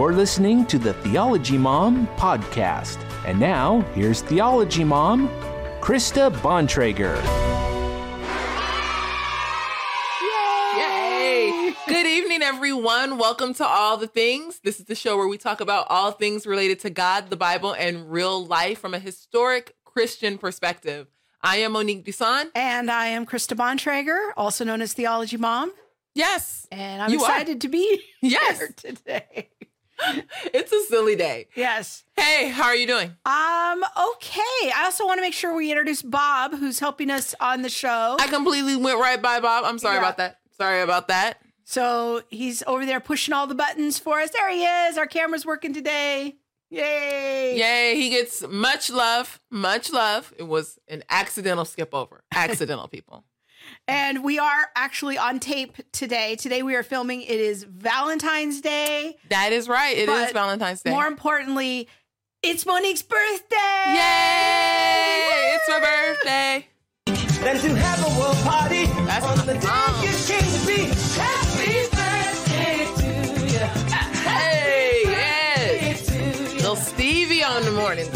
You're listening to the Theology Mom podcast. And now, here's Theology Mom, Krista Bontrager. Yay! Good evening, everyone. Welcome to All the Things. This is the show where we talk about all things related to God, the Bible, and real life from a historic Christian perspective. I am Monique Duson. And I am Krista Bontrager, also known as Theology Mom. Yes. And I'm You are. excited to be Yes. here today. It's a silly day. Yes. Hey, how are you doing? Um, okay. I also want to make sure we introduce Bob, who's helping us on the show. I completely went right by Bob. I'm sorry Yeah. about that. Sorry about that. so he's over there pushing all the buttons for us. There he is. Our camera's working today. Yay. Yay, he gets much love, much love. It was an accidental skip over. Accidental people. And we are actually on tape today. Today we are filming. It is Valentine's Day. That is right. It is Valentine's Day. More importantly, it's Monique's birthday. Yay! It's my birthday. than to have a world party That's on the day song. you came to be. Happy birthday to you. Hey, yes. Little Stevie on the morning.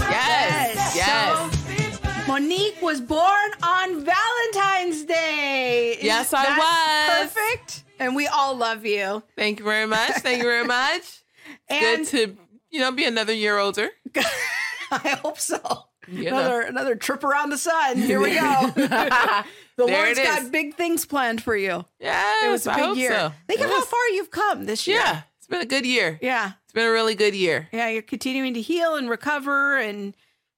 Yes, yes. So, Monique was born on Valentine's Day. Is Yes, I was. Perfect. And we all love you. Thank you very much. Thank you very much. And Good to, you know, be another year older. I hope so. You know. Another another trip around the sun. Here we go. the Lord's got big things planned for you. Yeah, It was a I big year. so. Think It of how far you've come this year. Yeah, it's been a good year. Yeah. It's been a really good year. Yeah, you're continuing to heal and recover, and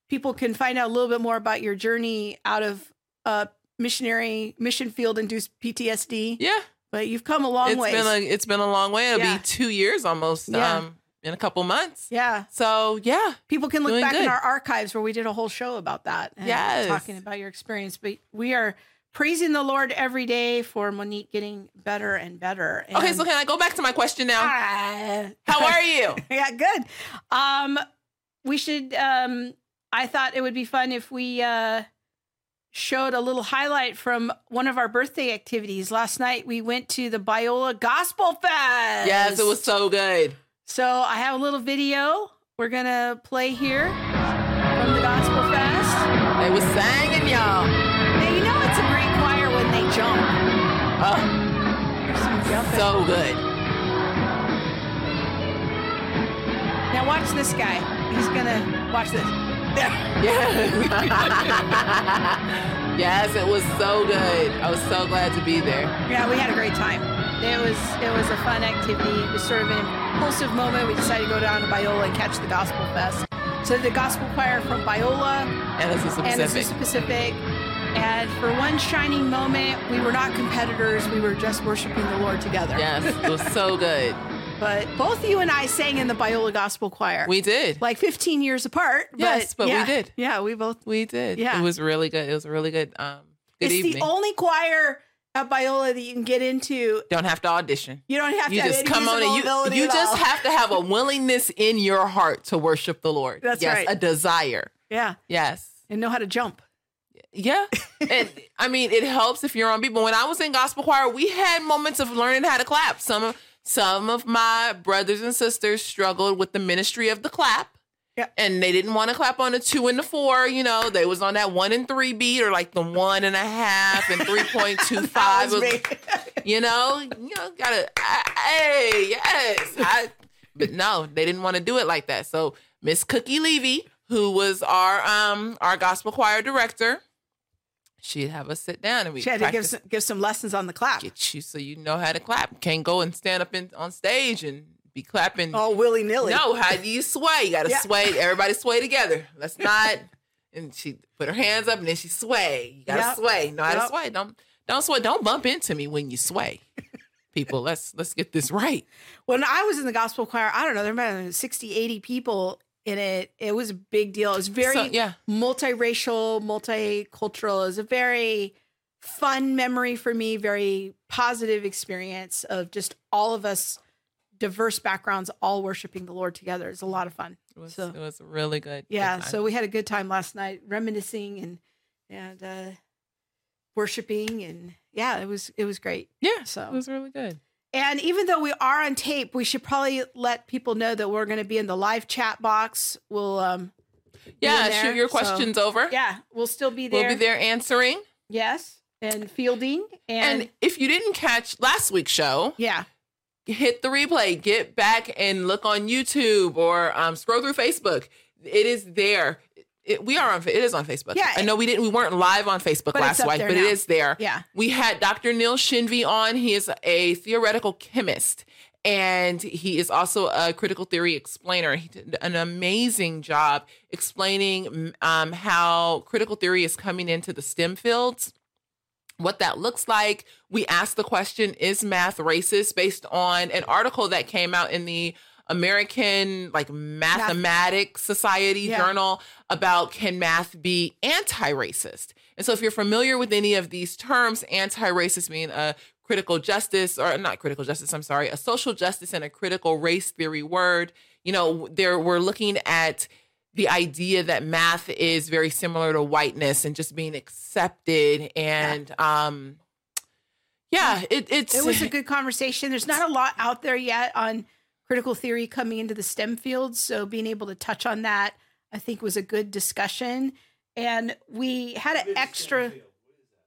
people can find out a little bit more about your journey out of uh, missionary mission field induced PTSD. Yeah, But you've come a long it's way. been a it's been a long way. It'll Yeah. be two years almost. Yeah. Um, in a couple months. yeah, So yeah, people can look back in our archives where we did a whole show about that. and Yes. talking about your experience. But we are praising the Lord every day for Monique getting better and better. Okay, so can I go back to my question now? Ah. How are you? yeah, good. Um, we should. Um, I thought it would be fun if we uh, showed a little highlight from one of our birthday activities. Last night we went to the Biola Gospel Fest. Yes, it was so good. So I have a little video we're gonna play here from the Gospel Fest. They were singing, y'all. Now you know it's a great choir when they jump. Oh, There's some jumping. so good. now watch this guy. He's gonna watch this. Yeah. yes, it was so good. I was so glad to be there. Yeah, we had a great time. It was it was a fun activity. It was sort of an impulsive moment. We decided to go down to Biola and catch the Gospel Fest. So the Gospel Choir from Biola And this is and Pacific. Pacific. And for one shining moment, we were not competitors. We were just worshiping the Lord together. Yes, it was so good. But both you and I sang in the Biola Gospel Choir. We did. like 15 years apart. Yes, but we did. Yeah, we both. We did. Yeah. It was really good. It was a really good um good it's evening. the only choir at Biola that you can get into. Don't have to audition. You don't have You to have just come on and you you just all. have to have a willingness in your heart to worship the Lord. That's yes, right. a desire. yeah, Yes. and know how to jump. Yeah. and I mean, it helps if you're on beat. But when I was in gospel choir, we had moments of learning how to clap. Some of some of my brothers and sisters struggled with the ministry of the clap. Yeah. And they didn't want to clap on the two and the four, you know. They was on that one and three beat or like the one and a half and three point two That five. was. You know, you know, gotta hey, yes. I, but no, they didn't want to do it like that. So Miss Cookie Levy, who was our um our gospel choir director, she'd have us sit down and we She had to give some, give some lessons on the clap. get you so you know how to clap. Can't go and stand up in on stage and be clapping. All willy nilly. No, how do you sway? You gotta Yeah. sway. Everybody sway together. Let's not. And she put her hands up and then she sway. You gotta Yep. sway. Know how Yep. to sway. Don't don't sway. Don't bump into me when you sway. People, let's let's get this right. When I was in the gospel choir, I don't know, there might have been 60, 80 people in it. It was a big deal. It was very So, yeah. multiracial, multicultural. It was a very fun memory for me, very positive experience of just all of us diverse backgrounds all worshiping the Lord together. It's a lot of fun. It was So- it was really good. Yeah, good so we had a good time last night, reminiscing and and uh, worshiping, and yeah, it was it was great. yeah, so- it was really good. And even though we are on tape, we should probably let people know that we're going to be in the live chat box. We'll, um, Yeah, there, shoot your so- questions over. yeah, we'll still be there. We'll be there answering. Yes, and fielding and, And if you didn't catch last week's show, yeah, hit the replay, get back and look on YouTube or um, scroll through Facebook. It is there. It, we are on. It is on Facebook. Yeah. I know we didn't. We weren't live on Facebook last week, but now. it is there. yeah, We had Dr. Neil Shenvi on. He is a theoretical chemist and he is also a critical theory explainer. He did an amazing job explaining um, how critical theory is coming into the STEM fields. What that looks like. We asked the question Is math racist based on an article that came out in the American like Mathematics Society Yeah. journal about can math be anti-racist? And so if you're familiar with any of these terms, anti-racist mean a critical justice or not critical justice, I'm sorry, a social justice and a critical race theory word, you know, there we're looking at the idea that math is very similar to whiteness and just being accepted and um yeah, it, it's it was a good conversation. There's not a lot out there yet on critical theory coming into the STEM fields, so being able to touch on that, I think, was a good discussion. And we had an extra.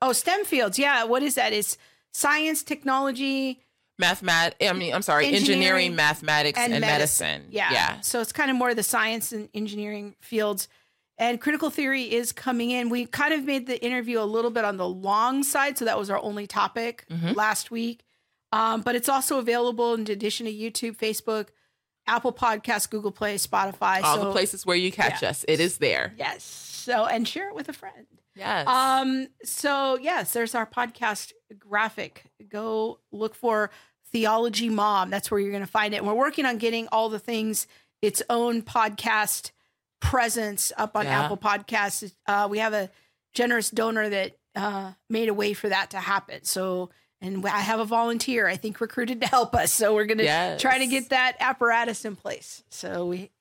Oh, STEM fields, yeah. What is that? It's science, technology, mathemat I mean, I'm sorry, Engineering engineering, mathematics, and, and, medicine. medicine. Yeah. Yeah. So it's kind of more the science and engineering fields. And critical theory is coming in. We kind of made the interview a little bit on the long side. So that was our only topic Mhm. last week. Um, but it's also available in addition to YouTube, Facebook, Apple Podcasts, Google Play, Spotify. All so, the places where you catch yeah. us, it is there. Yes. So, and share it with a friend. Yes. Um, so yes, there's our podcast graphic. Go look for Theology Mom. That's where you're going to find it. And we're working on getting all the things its own podcast presence up on Yeah. Apple Podcasts. Uh, we have a generous donor that uh, made a way for that to happen. So, and I have a volunteer I think recruited to help us. So we're going to Yes. try to get that apparatus in place. So we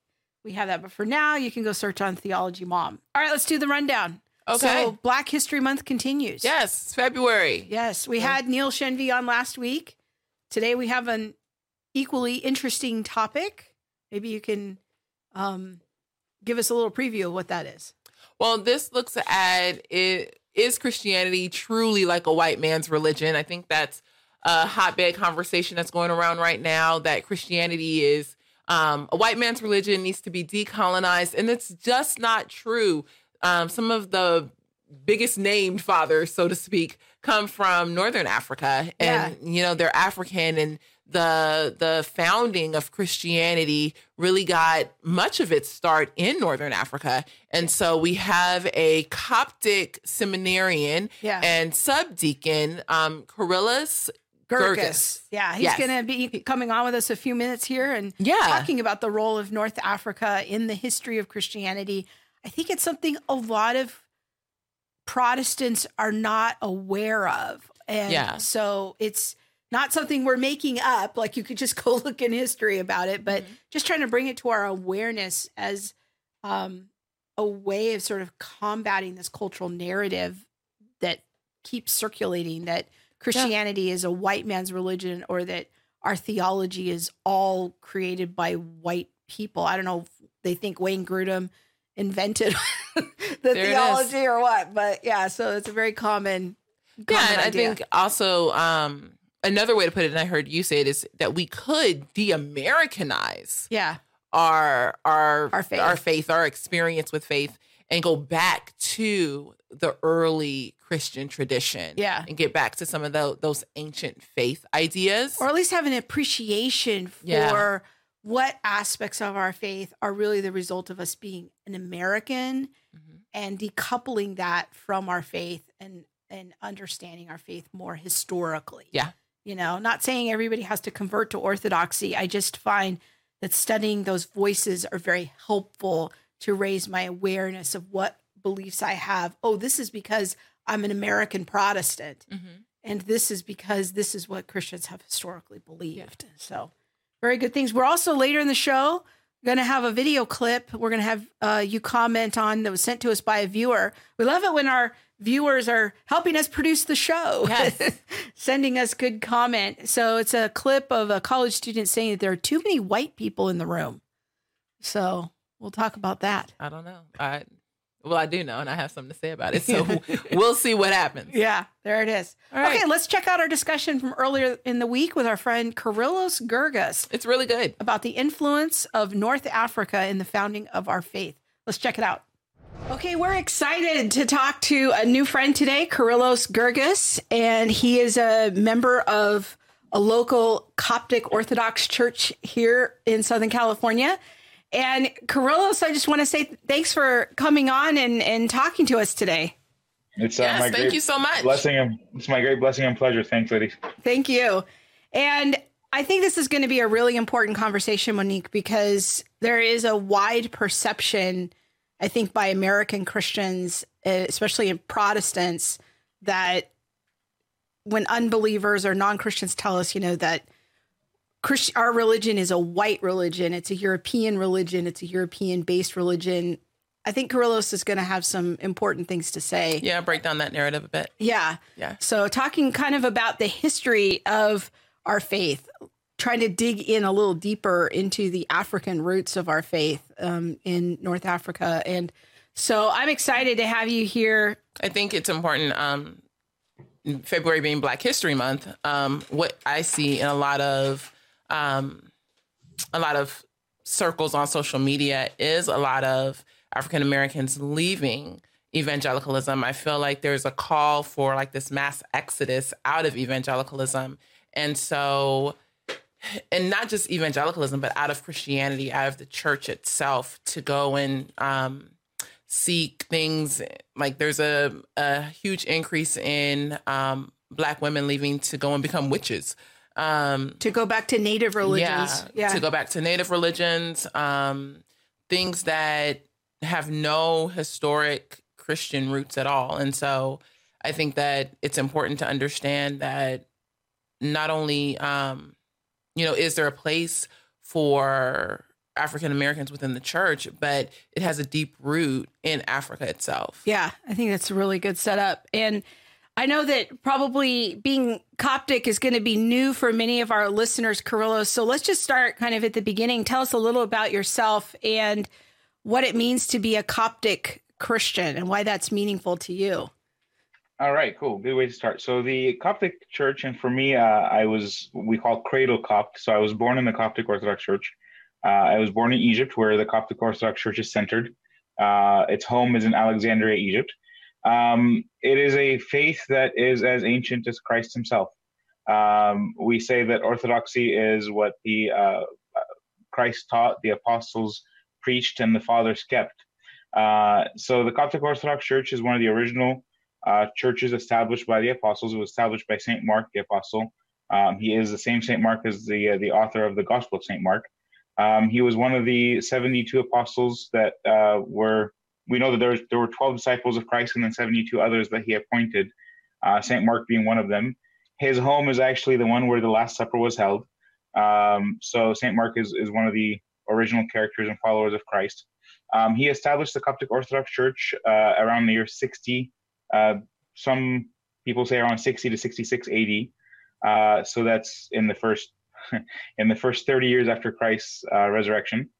we have that. But for now, you can go search on Theology Mom. All right, let's do the rundown. Okay. So Black History Month continues. yes, February. Yes. We had Neil Shenvi on last week. Today we have an equally interesting topic. Maybe you can um, give us a little preview of what that is. Well, this looks at it is Christianity truly like a white man's religion? I think that's a hotbed conversation that's going around right now that Christianity is um, a white man's religion needs to be decolonized, and it's just not true. Um, some of the biggest named fathers, so to speak, come from Northern Africa, and you know they're African, and the the founding of Christianity really got much of its start in Northern Africa, and so we have a Coptic seminarian Yeah. and subdeacon, um, Kyrillos Gergis. Yeah, he's Yes. going to be coming on with us a few minutes here and Yeah. talking about the role of North Africa in the history of Christianity. I think it's something a lot of Protestants are not aware of. And Yeah. so it's not something we're making up. Like you could just go look in history about it, but just trying to bring it to our awareness as um, a way of sort of combating this cultural narrative that keeps circulating that Christianity is a white man's religion or that our theology is all created by white people. I don't know if they think Wayne Grudem invented the There theology or what, but yeah, so it's a very common. Yeah, common and I think also um, another way to put it, and I heard you say it, is that we could de-Americanize yeah, our our Our faith. our faith, our experience with faith, and go back to the early Christian tradition. Yeah. and get back to some of tho- those ancient faith ideas. or at least have an appreciation for Yeah. what aspects of our faith are really the result of us being an American mm-hmm. and decoupling that from our faith and and understanding our faith more historically. Yeah. You know, not saying everybody has to convert to orthodoxy. I just find that studying those voices are very helpful to raise my awareness of what beliefs I have. Oh, this is because I'm an American Protestant Mhm. and this is because this is what Christians have historically believed. So, very good things. We're also later in the show going to have a video clip. We're going to have uh, you comment on that was sent to us by a viewer. We love it when our viewers are helping us produce the show, Yes. sending us good comment. So it's a clip of a college student saying that there are too many white people in the room. So we'll talk about that. I don't know. I well, I do know, and I have something to say about it. So we'll see what happens. Yeah, there it is. Right. Okay, let's check out our discussion from earlier in the week with our friend Kyrillos Gergis It's really good. about the influence of North Africa in the founding of our faith. Let's check it out. Okay, we're excited to talk to a new friend today, Kyrillos Gergis, and he is a member of a local Coptic Orthodox church here in Southern California. And Kyrillos, I just want to say thanks for coming on and, and talking to us today. It's uh, Yes, my thank great you so much. blessing and it's my great blessing and pleasure. Thanks, ladies. Thank you. And I think this is going to be a really important conversation, Monique, because there is a wide perception, I think, by American Christians, eh, especially in Protestants, that when unbelievers or non Christians tell us, you know, that Christ- our religion is a white religion, it's a European religion, it's a European based religion. I think Kyrillos is going to have some important things to say. Yeah, break down that narrative a bit. Yeah. Yeah. So talking kind of about the history of our faith, trying to dig in a little deeper into the African roots of our faith um, in North Africa. And so I'm excited to have you here. I think it's important. Um, February being Black History Month, um, what I see in a lot of um, a lot of circles on social media is a lot of African Americans leaving evangelicalism. I feel like there's a call for like this mass exodus out of evangelicalism, and so and not just evangelicalism, but out of Christianity, out of the church itself, to go and um, seek things like there's a, a huge increase in um, black women leaving to go and become witches. Um, To go back to native religions. yeah, to go back to native religions, um, things that have no historic Christian roots at all. And so I think that it's important to understand that not only, um, you know, is there a place for African Americans within the church, but it has a deep root in Africa itself. Yeah, I think that's a really good setup. And I know that probably being Coptic is going to be new for many of our listeners, Carrillo. So let's just start kind of at the beginning. Tell us a little about yourself and what it means to be a Coptic Christian and why that's meaningful to you. All right, cool. Good way to start. So the Coptic Church, and for me, uh, I was we call cradle Copt. So I was born in the Coptic Orthodox Church. Uh, I was born in Egypt, where the Coptic Orthodox Church is centered. Uh, its home is in Alexandria, Egypt. Um, it is a faith that is as ancient as Christ Himself. Um, we say that Orthodoxy is what the uh, Christ taught, the apostles preached, and the fathers kept. Uh, so the Coptic Orthodox Church is one of the original uh, churches established by the apostles. It was established by Saint Mark the apostle. Um, he is the same Saint Mark as the uh, the author of the Gospel of Saint Mark. Um, he was one of the seventy-two apostles that uh, were. We know that there was, there were twelve disciples of Christ and then seventy-two others that he appointed. Uh, Saint Mark being one of them. His home is actually the one where the Last Supper was held. Um, so Saint Mark is is one of the original characters and followers of Christ. Um, he established the Coptic Orthodox Church uh, around the year 60 uh, some people say around 60 to 66 AD. Uh, so that's in the first in the first 30 years after Christ's uh, resurrection.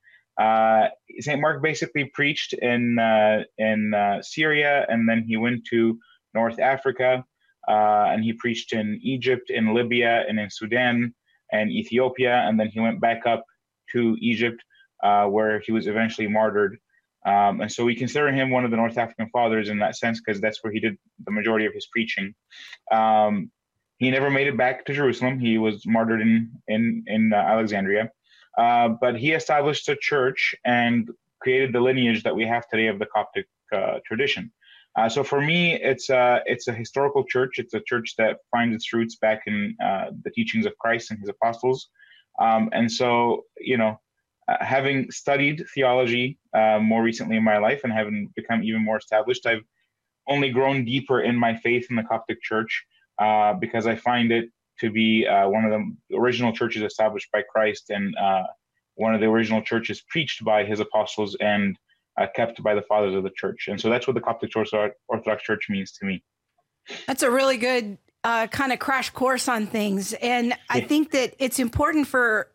Uh, Saint Mark basically preached in uh, in uh, Syria, and then he went to North Africa, and he preached in Egypt, in Libya, and in Sudan, and Ethiopia, and then he went back up to Egypt, where he was eventually martyred. Um, and so we consider him one of the North African fathers in that sense because that's where he did the majority of his preaching. Um, he never made it back to Jerusalem. He was martyred in in in uh, Alexandria, uh, but he established a church and created the lineage that we have today of the Coptic uh, tradition. Uh, so for me, it's a it's a historical church. It's a church that finds its roots back in uh, the teachings of Christ and His apostles. Um, and so, you know, uh, having studied theology uh, more recently in my life and having become even more established, I've only grown deeper in my faith in the Coptic Church uh, because I find it to be uh, one of the original churches established by Christ and uh, one of the original churches preached by his apostles and uh, kept by the fathers of the church. And so that's what the Coptic Church, Orthodox Church means to me. That's a really good uh, kind of crash course on things. And I think that it's important for,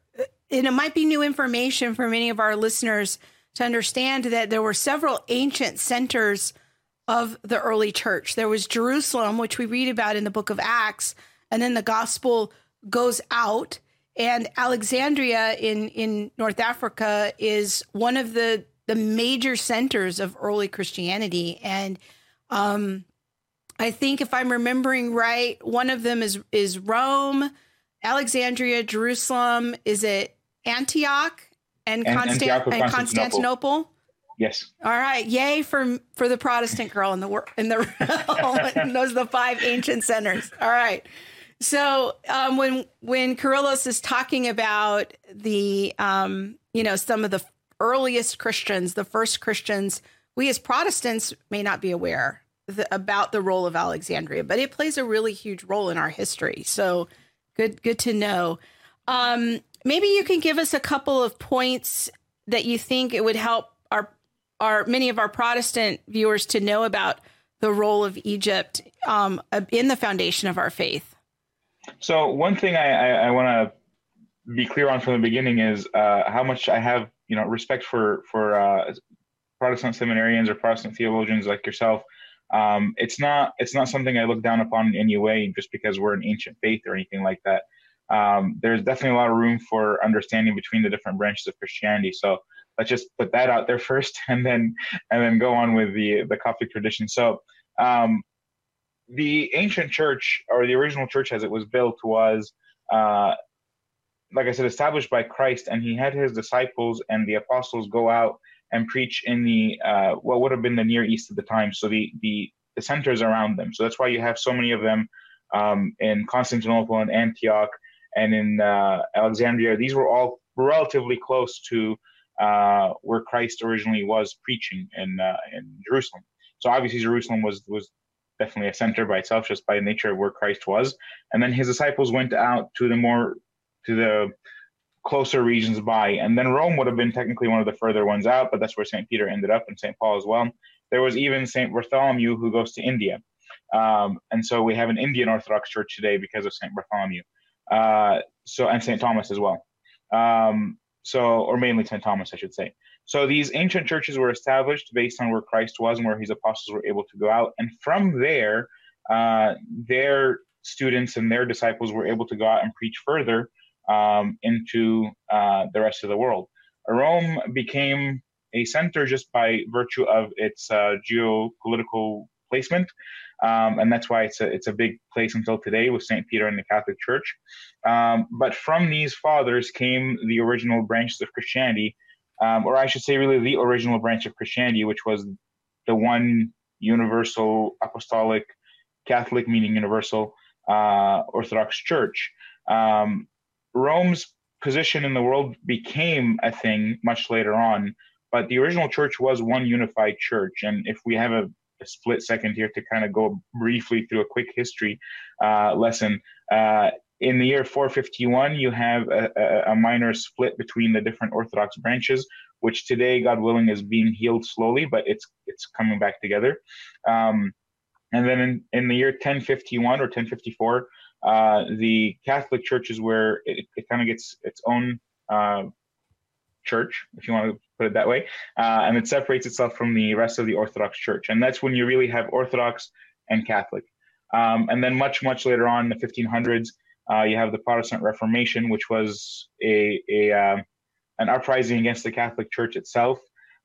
and it might be new information for many of our listeners to understand that there were several ancient centers of the early church. There was Jerusalem, which we read about in the book of Acts, and then the gospel goes out. And Alexandria in, in North Africa is one of the, the major centers of early Christianity. And um, I think if I'm remembering right, one of them is is Rome, Alexandria, Jerusalem. Is it Antioch and, And- Constant- Antioch and Constantinople? Yes. All right, yay for for the Protestant girl in the wor- in the realm. Those are the five ancient centers. All right. So um, when when Kyrillos is talking about the um, you know some of the earliest Christians, the first Christians, we as Protestants may not be aware the, about the role of Alexandria, but it plays a really huge role in our history. So good good to know. Um, maybe you can give us a couple of points that you think it would help our our many of our Protestant viewers to know about the role of Egypt um, in the foundation of our faith. So one thing I, I, I want to be clear on from the beginning is uh, how much I have, you know, respect for for uh, Protestant seminarians or Protestant theologians like yourself. Um, it's not it's not something I look down upon in any way just because we're an ancient faith or anything like that. Um, there's definitely a lot of room for understanding between the different branches of Christianity. So let's just put that out there first, and then and then go on with the the Coptic tradition. So um, the ancient church or the original church as it was built was uh, like i said established by christ and he had his disciples and the apostles go out and preach in the uh, what would have been the near east at the time so the the the centers around them so that's why you have so many of them um, in constantinople and antioch and in uh, alexandria these were all relatively close to uh, where christ originally was preaching in uh, in jerusalem so obviously jerusalem was was definitely a center by itself just by nature of where Christ was. And then his disciples went out to the more to the closer regions by. And then Rome would have been technically one of the further ones out, but that's where St. Peter ended up and St. Paul as well. There was even St. Bartholomew who goes to India. Um, and so we have an Indian Orthodox church today because of St. Bartholomew. Uh, so and St. Thomas as well. Um, so or mainly St. Thomas, I should say. So these ancient churches were established based on where Christ was and where his apostles were able to go out. And from there, uh, their students and their disciples were able to go out and preach further um, into uh, the rest of the world. Rome became a center just by virtue of its uh, geopolitical placement. Um, and that's why it's a, it's a big place until today with St. Peter and the Catholic Church. Um, but from these fathers came the original branches of Christianity, um, or I should say, really the original branch of Christianity, which was the one universal apostolic Catholic, meaning universal uh, Orthodox Church. Um, Rome's position in the world became a thing much later on, but the original church was one unified church. And if we have a, a split second here to kind of go briefly through a quick history uh, lesson, uh, in the year 451, you have a, a, minor split between the different Orthodox branches, which today, God willing, is being healed slowly, but it's it's coming back together. Um, and then in, in the year 1051 or 1054, uh, the Catholic Church is where it, it kind of gets its own uh, church, if you want to put it that way, uh, and it separates itself from the rest of the Orthodox Church. And that's when you really have Orthodox and Catholic. Um, and then much, much later on in the 1500s, uh, you have the Protestant Reformation, which was a, a uh, an uprising against the Catholic Church itself.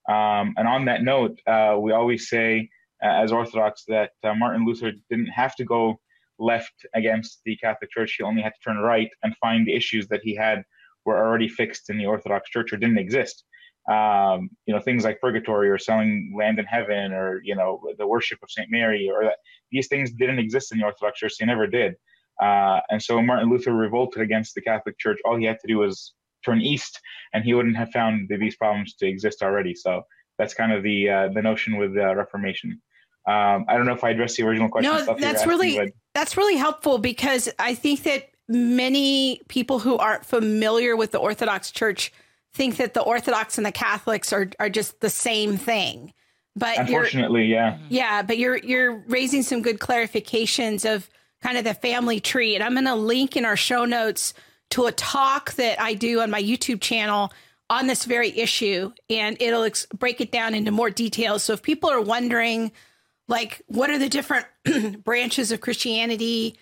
Um, and on that note, uh, we always say uh, as Orthodox that uh, Martin Luther didn't have to go left against the Catholic Church; he only had to turn right and find the issues that he had were already fixed in the Orthodox Church or didn't exist. Um, you know, things like purgatory or selling land in heaven, or you know, the worship of Saint Mary, or that these things didn't exist in the Orthodox Church; they never did. Uh, and so Martin Luther revolted against the Catholic Church. All he had to do was turn east, and he wouldn't have found these problems to exist already. So that's kind of the uh, the notion with the Reformation. Um, I don't know if I addressed the original question. No, that's really but... that's really helpful because I think that many people who aren't familiar with the Orthodox Church think that the Orthodox and the Catholics are are just the same thing. But Unfortunately, yeah. yeah, but you're you're raising some good clarifications of kind of the family tree, and I'm going to link in our show notes to a talk that I do on my YouTube channel on this very issue, and it'll ex- break it down into more details. So if people are wondering, like, what are the different branches of Christianity?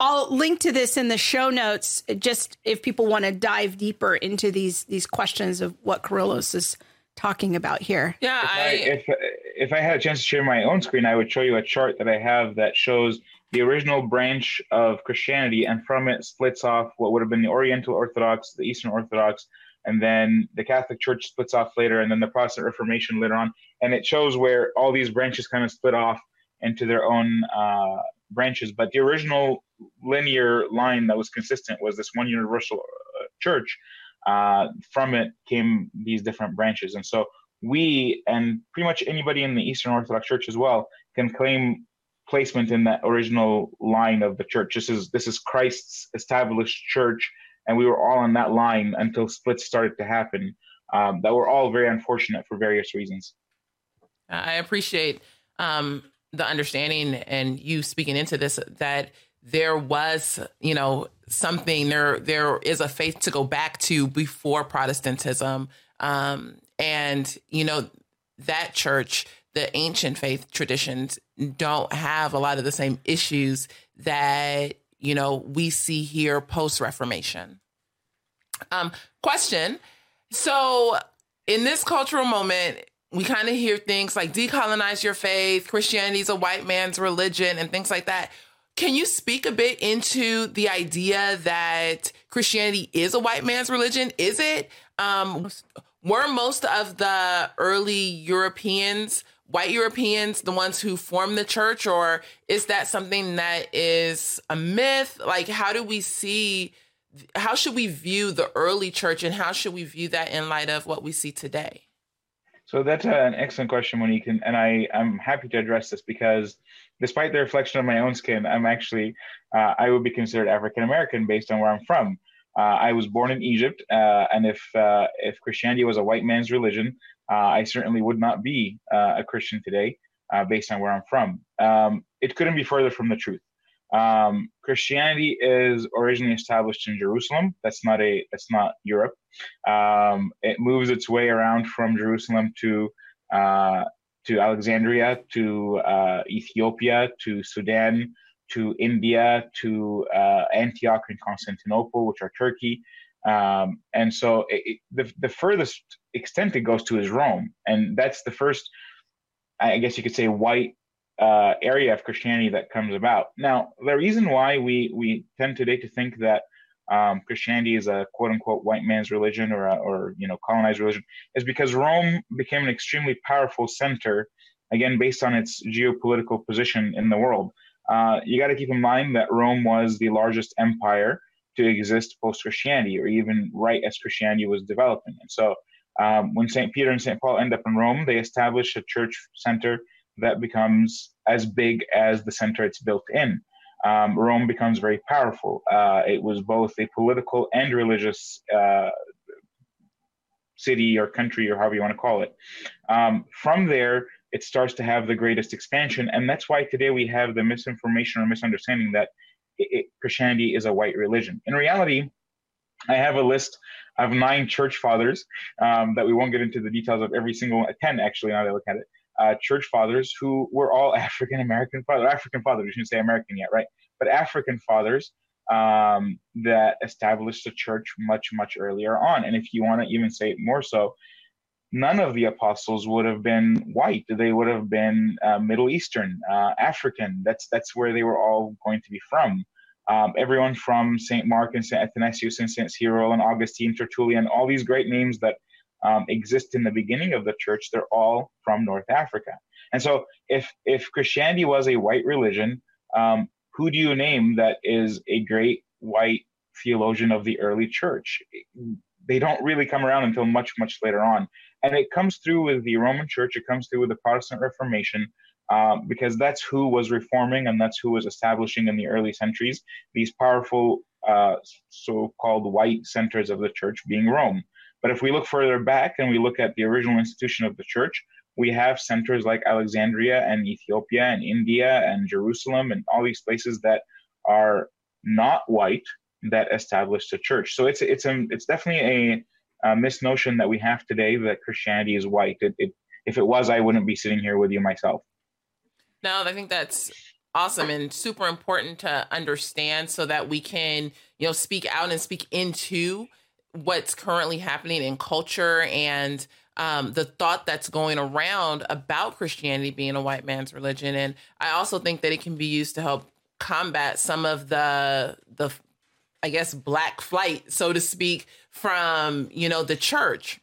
I'll link to this in the show notes, just if people want to dive deeper into these these questions of what Kyrillos is talking about here. Yeah, If I, I, if if I had a chance to share my own screen, I would show you a chart that I have that shows the original branch of Christianity, and from it splits off what would have been the Oriental Orthodox, the Eastern Orthodox, and then the Catholic Church splits off later, and then the Protestant Reformation later on, and it shows where all these branches kind of split off into their own uh, branches. But the original linear line that was consistent was this one universal uh, church. Uh, from it came these different branches, and so we and pretty much anybody in the Eastern Orthodox Church as well can claim placement in that original line of the church. This is this is Christ's established church, and we were all in that line until splits started to happen. Um, that were all very unfortunate for various reasons. I appreciate um, the understanding and you speaking into this that there was, you know, something there. There is a faith to go back to before Protestantism, um, and you know that church, the ancient faith traditions, don't have a lot of the same issues that you know we see here post Reformation. Um, question. So, in this cultural moment, we kind of hear things like decolonize your faith, Christianity is a white man's religion, and things like that. Can you speak a bit into the idea that Christianity is a white man's religion? Is it? Um, were most of the early Europeans, white Europeans, the ones who formed the church, or is that something that is a myth? Like, how do we see? How should we view the early church, and how should we view that in light of what we see today? So that's an excellent question, Monique, and, and I I'm happy to address this because despite the reflection of my own skin, I'm actually uh, I would be considered African American based on where I'm from. Uh, I was born in Egypt, uh, and if uh, if Christianity was a white man's religion, uh, I certainly would not be uh, a Christian today, uh, based on where I'm from. Um, it couldn't be further from the truth. Um, Christianity is originally established in Jerusalem. That's not a that's not Europe. Um, it moves its way around from Jerusalem to uh, to Alexandria, to uh, Ethiopia, to Sudan, to India, to uh, Antioch and Constantinople, which are Turkey. Um, and so it, it- the, the furthest extent it goes to is Rome. And that's the first, I guess you could say, white uh, area of Christianity that comes about. Now, the reason why we, we tend today to think that um, Christianity is a quote unquote white man's religion or, a, or you know colonized religion is because Rome became an extremely powerful center, again based on its geopolitical position in the world. Uh, you got to keep in mind that Rome was the largest empire to exist post Christianity, or even right as Christianity was developing. And so, um, when St. Peter and St. Paul end up in Rome, they establish a church center that becomes as big as the center it's built in. Um, Rome becomes very powerful. Uh, it was both a political and religious uh, city or country, or however you want to call it. Um, from there, it starts to have the greatest expansion, and that's why today we have the misinformation or misunderstanding that it, it, Christianity is a white religion. In reality, I have a list of nine church fathers um, that we won't get into the details of every single ten. Actually, now that I look at it, uh, church fathers who were all African American fathers. African fathers, you shouldn't say American yet, right? But African fathers um, that established the church much, much earlier on. And if you want to even say it more so, none of the apostles would have been white. They would have been uh, Middle Eastern, uh, African. That's that's where they were all going to be from. Um, everyone from Saint Mark and Saint Athanasius and Saint Cyril and Augustine, Tertullian, all these great names that um, exist in the beginning of the church, they're all from North Africa. And so, if if Christianity was a white religion, um, who do you name that is a great white theologian of the early church? They don't really come around until much much later on, and it comes through with the Roman Church. It comes through with the Protestant Reformation. Um, because that's who was reforming and that's who was establishing in the early centuries these powerful uh, so-called white centers of the church being Rome. But if we look further back and we look at the original institution of the church, we have centers like Alexandria and Ethiopia and India and Jerusalem and all these places that are not white that established the church. So it's it's a it's definitely a, a misnotion that we have today that Christianity is white. It, it, if it was, I wouldn't be sitting here with you myself. No, I think that's awesome and super important to understand so that we can, you know, speak out and speak into what's currently happening in culture and um, the thought that's going around about Christianity being a white man's religion. And I also think that it can be used to help combat some of the the I guess black flight, so to speak, from you know the church.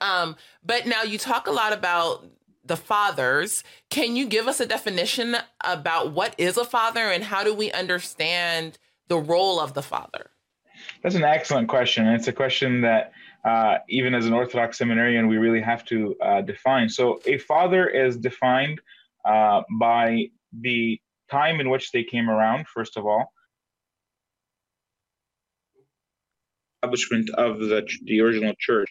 Um, but now you talk a lot about the fathers. Can you give us a definition about what is a father and how do we understand the role of the father? That's an excellent question. And It's a question that uh, even as an Orthodox seminarian, we really have to uh, define. So, a father is defined uh, by the time in which they came around, first of all, establishment of the, the original church.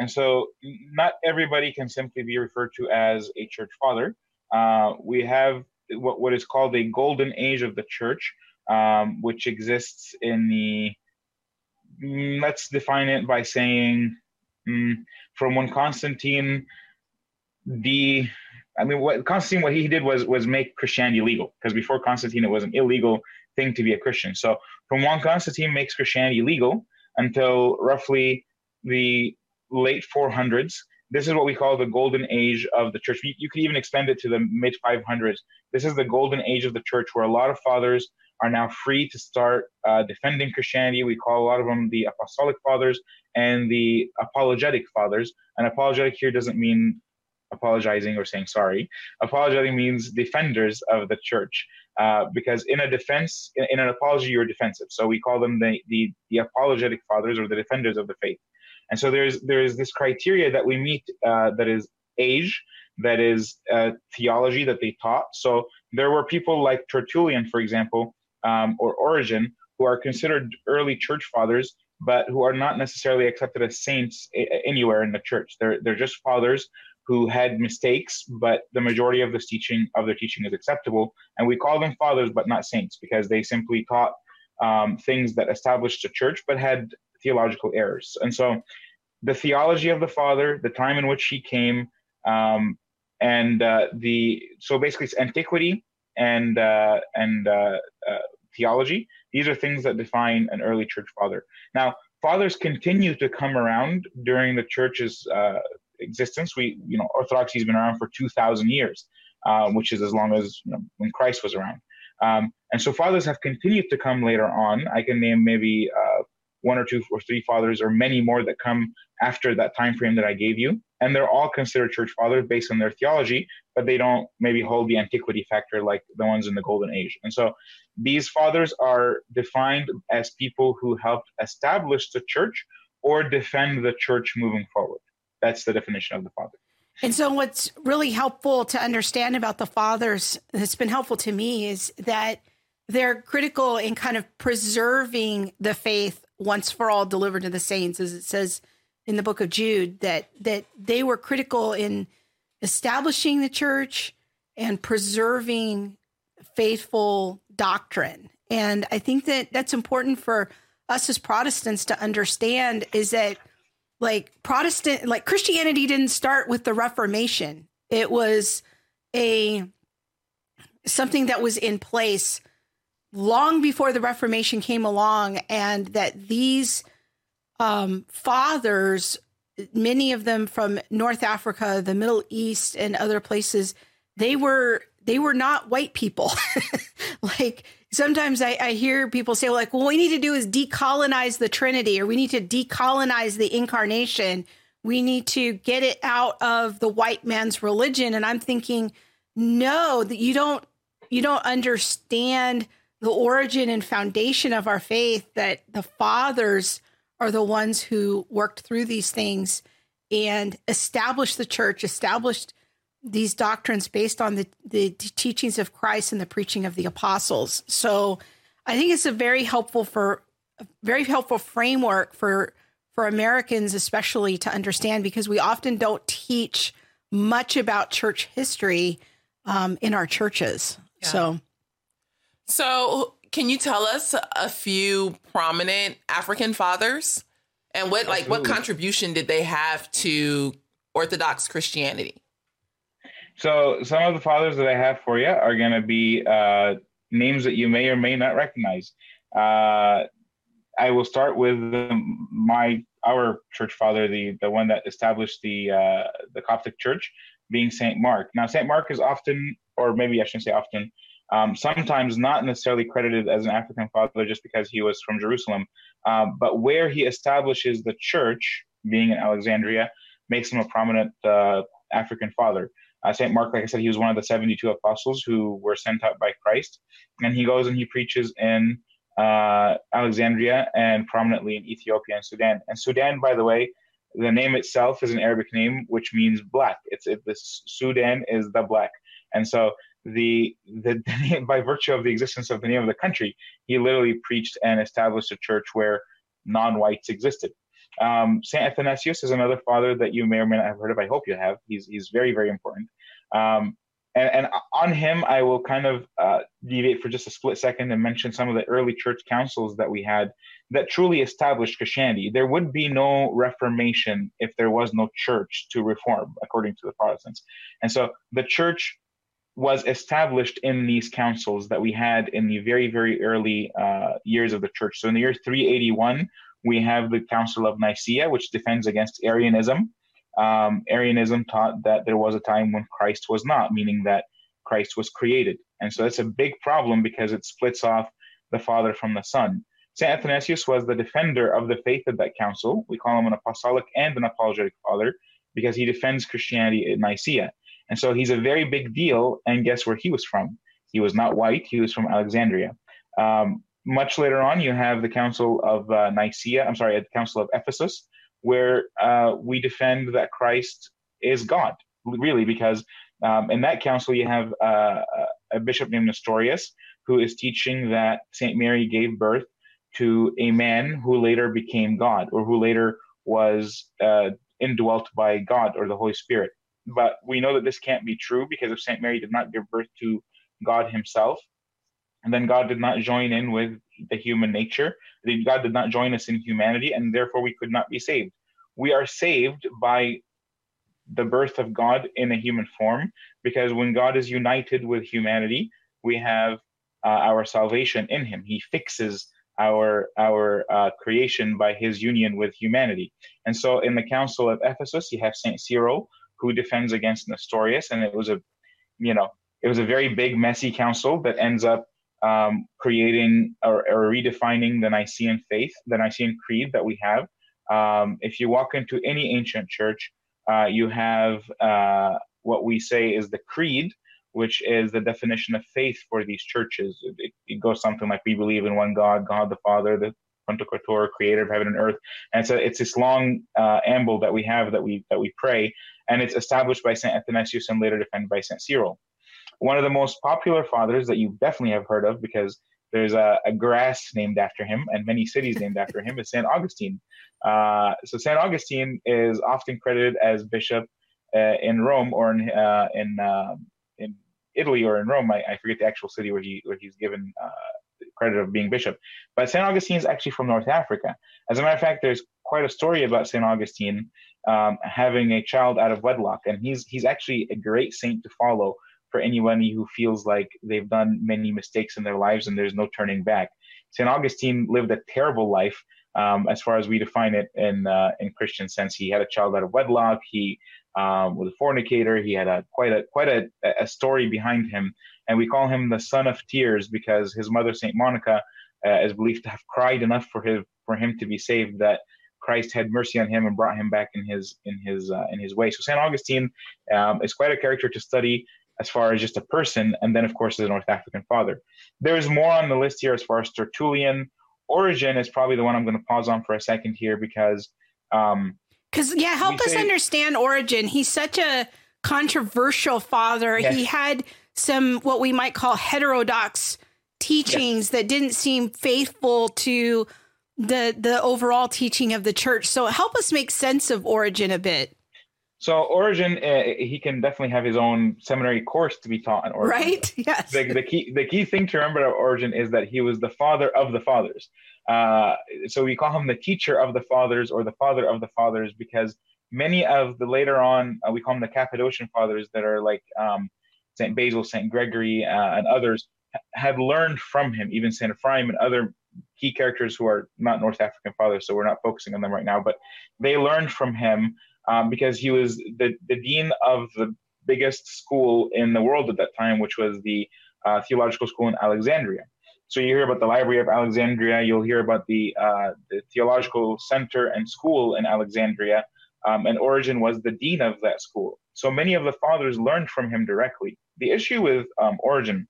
And so, not everybody can simply be referred to as a church father. Uh, we have what, what is called a golden age of the church, um, which exists in the let's define it by saying mm, from when Constantine the I mean what Constantine what he did was was make Christianity legal because before Constantine it was an illegal thing to be a Christian. So from when Constantine makes Christianity legal until roughly the late 400s, this is what we call the golden age of the church. You, you could even extend it to the mid 500s. This is the golden age of the church where a lot of fathers are now free to start uh, defending Christianity. We call a lot of them the apostolic fathers and the apologetic fathers. And apologetic here doesn't mean apologizing or saying sorry. Apologetic means defenders of the church. Uh, because in a defense, in, in, an apology, you're defensive. So we call them the, the, the apologetic fathers or the defenders of the faith. And so there's there's this criteria that we meet uh, that is age, that is uh, theology that they taught. So there were people like Tertullian, for example, um, or Origen, who are considered early church fathers, but who are not necessarily accepted as saints anywhere in the church. They're they're just fathers who had mistakes, but the majority of this teaching of their teaching is acceptable, and we call them fathers, but not saints, because they simply taught um, things that established the church, but had theological errors. And so, the theology of the father, the time in which he came, um, and uh, the so basically it's antiquity and uh, and uh, uh, theology. These are things that define an early church father. Now, fathers continue to come around during the church's uh, existence. We, you know, Orthodoxy has been around for two thousand years, uh, which is as long as you know, when Christ was around. Um, and so fathers have continued to come later on. I can name maybe uh, one or two or three fathers or many more that come after that time frame that I gave you. And they're all considered church fathers based on their theology, but they don't maybe hold the antiquity factor like the ones in the golden age. And so these fathers are defined as people who helped establish the church or defend the church moving forward. That's the definition of the father. And so, what's really helpful to understand about the fathers, that's been helpful to me, is that they're critical in kind of preserving the faith once for all delivered to the saints, as it says in the book of Jude, that that they were critical in establishing the church and preserving faithful doctrine. And I think that that's important for us as Protestants to understand is that like Protestant, like Christianity didn't start with the Reformation. It was a something that was in place long before the Reformation came along, and that these um, fathers, many of them from North Africa, the Middle East, and other places, they were they were not white people. like sometimes I, I, hear people say, like, well, what we need to do is decolonize the Trinity, or we need to decolonize the incarnation. We need to get it out of the white man's religion. And I'm thinking, no, that you don't you don't understand the origin and foundation of our faith, that the fathers are the ones who worked through these things and established the church, established these doctrines based on the, the teachings of Christ and the preaching of the apostles. So I think it's a very helpful for a very helpful framework for for Americans, especially to understand, because we often don't teach much about church history um, in our churches. Yeah. So, So, can you tell us a few prominent African fathers and what like what contribution did they have to Orthodox Christianity? So some of the fathers that I have for you are going to be uh, names that you may or may not recognize. Uh, I will start with um, my our church father, the the one that established the uh, the Coptic Church, being Saint Mark. Now Saint Mark is often, or maybe I shouldn't say often, um, sometimes not necessarily credited as an African father just because he was from Jerusalem, um, but where he establishes the church, being in Alexandria, makes him a prominent uh, African father. Uh, St. Mark, like I said, he was one of the 72 apostles who were sent out by Christ. And he goes and he preaches in uh, Alexandria and prominently in Ethiopia and Sudan. And Sudan, by the way, the name itself is an Arabic name, which means black. It's it, this Sudan is the black. And so the, the by virtue of the existence of the name of the country, he literally preached and established a church where non-whites existed. Um, Saint Athanasius is another father that you may or may not have heard of. I hope you have. He's he's very very important. Um, and, and on him, I will kind of uh, deviate for just a split second and mention some of the early church councils that we had that truly established Christianity. There would be no Reformation if there was no church to reform, according to the Protestants. And so the church was established in these councils that we had in the very, very early uh, years of the church. So in the year 381, we have the Council of Nicaea, which defends against Arianism. Um, Arianism taught that there was a time when Christ was not, meaning that Christ was created. And so that's a big problem because it splits off the Father from the Son. St. Athanasius was the defender of the faith at that council. We call him an apostolic and an apologetic father because he defends Christianity at Nicaea. And so he's a very big deal. And guess where he was from? He was not white, he was from Alexandria. Um, much later on, you have the Council of uh, Nicaea, I'm sorry, the Council of Ephesus, where uh, we defend that Christ is God, really, because um, in that council you have uh, a bishop named Nestorius who is teaching that St. Mary gave birth to a man who later became God or who later was uh, indwelt by God or the Holy Spirit. But we know that this can't be true because if St. Mary did not give birth to God himself, and then God did not join in with the human nature. God did not join us in humanity, and therefore we could not be saved. We are saved by the birth of God in a human form, because when God is united with humanity, we have uh, our salvation in Him. He fixes our our uh, creation by His union with humanity. And so, in the Council of Ephesus, you have Saint Cyril who defends against Nestorius, and it was a, you know, it was a very big, messy council that ends up um, creating or, or, redefining the Nicene faith, the Nicene creed that we have. Um, if you walk into any ancient church, uh, you have uh, what we say is the creed, which is the definition of faith for these churches. It, it goes something like we believe in one God, God the Father, the Creator of heaven and earth. And so it's this long uh, amble that we have that we that we pray, and it's established by Saint Athanasius and later defended by Saint Cyril one of the most popular fathers that you definitely have heard of because there's a, a grass named after him and many cities named after him is St. Augustine. Uh, so St. Augustine is often credited as bishop uh, in Rome or in uh, in, in Italy or in Rome. I, I, forget the actual city where he where he's given credit of being bishop. But St. Augustine is actually from North Africa. As a matter of fact, there's quite a story about St. Augustine um, having a child out of wedlock, and he's he's actually a great saint to follow for anyone who feels like they've done many mistakes in their lives and there's no turning back. St. Augustine lived a terrible life um, as far as we define it in uh, in Christian sense. He had a child out of wedlock. He um, was a fornicator. He had a quite a quite a, a story behind him, and we call him the son of tears because his mother Saint Monica uh, is believed to have cried enough for his for him to be saved that Christ had mercy on him and brought him back in his in his uh, in his way. So Saint Augustine um, is quite a character to study as far as just a person, and then of course as a North African father. There's more on the list here as far as Tertullian. Origen is probably the one I'm going to pause on for a second here because. Um, because yeah, help us say, understand Origen. He's such a controversial father. Yes. He had some what we might call heterodox teachings yes. that didn't seem faithful to the the overall teaching of the church. So help us make sense of Origen a bit. So Origen, uh, he can definitely have his own seminary course to be taught on Origen. Right? Yes. The, the key the key thing to remember about Origen is that he was the father of the fathers. Uh, so we call him the teacher of the fathers or the father of the fathers because many of the later on uh, we call them the Cappadocian fathers that are like um, Saint Basil, Saint Gregory, uh, and others had learned from him. Even Saint Ephraim and other key characters who are not North African fathers, so we're not focusing on them right now, but they learned from him um, because he was the, the dean of the biggest school in the world at that time, which was the uh, theological school in Alexandria. So you hear about the Library of Alexandria, you'll hear about the, uh, the theological center and school in Alexandria, um, and Origen was the dean of that school. So many of the fathers learned from him directly. The issue with um, Origen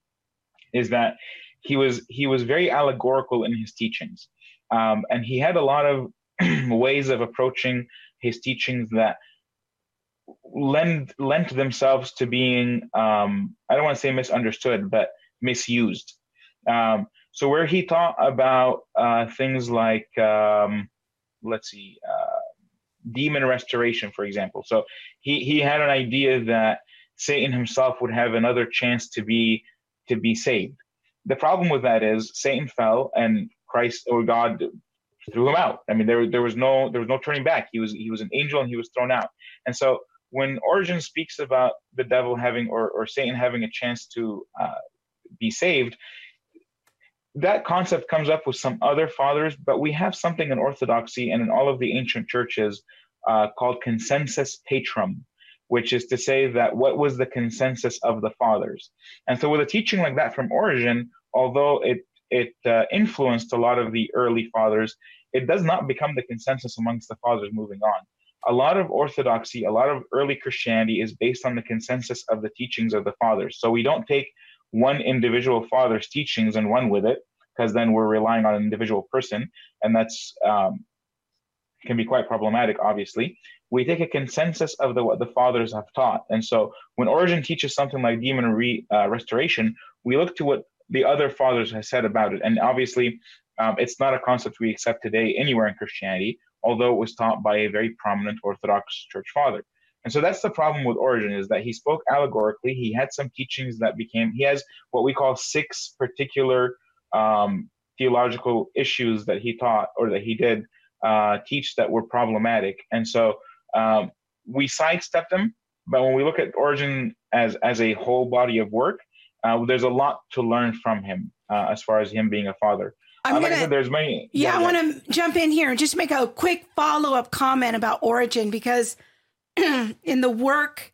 is that he was he was very allegorical in his teachings, um, and he had a lot of ways of approaching his teachings that lend lent themselves to being um, I don't want to say misunderstood, but misused. Um, so where he taught about uh, things like um, let's see, uh, demon restoration, for example. So he he had an idea that Satan himself would have another chance to be to be saved. The problem with that is Satan fell and Christ or God threw him out. I mean, there there was no there was no turning back. He was he was an angel and he was thrown out. And so when Origen speaks about the devil having or, or Satan having a chance to uh, be saved, that concept comes up with some other fathers, but we have something in Orthodoxy and in all of the ancient churches uh, called consensus patrum, which is to say that what was the consensus of the fathers. And so with a teaching like that from Origen, although it it uh, influenced a lot of the early fathers, it does not become the consensus amongst the fathers moving on. A lot of orthodoxy, a lot of early Christianity is based on the consensus of the teachings of the fathers. So we don't take one individual father's teachings and run with it, because then we're relying on an individual person, and that's um, can be quite problematic. Obviously, we take a consensus of the what the fathers have taught, and so when Origen teaches something like demon re, uh, restoration, we look to what the other fathers have said about it. And obviously, um, it's not a concept we accept today anywhere in Christianity, although it was taught by a very prominent Orthodox church father. And so that's the problem with Origen is that he spoke allegorically. He had some teachings that became, he has what we call six particular um, theological issues that he taught or that he did uh, teach that were problematic. And so um, we sidestep them. But when we look at Origen as, as a whole body of work, uh, there's a lot to learn from him uh, as far as him being a father. I'm Uh, gonna- said, there's many. Yeah, I want to jump in here and just make a quick follow up comment about Origen because in the work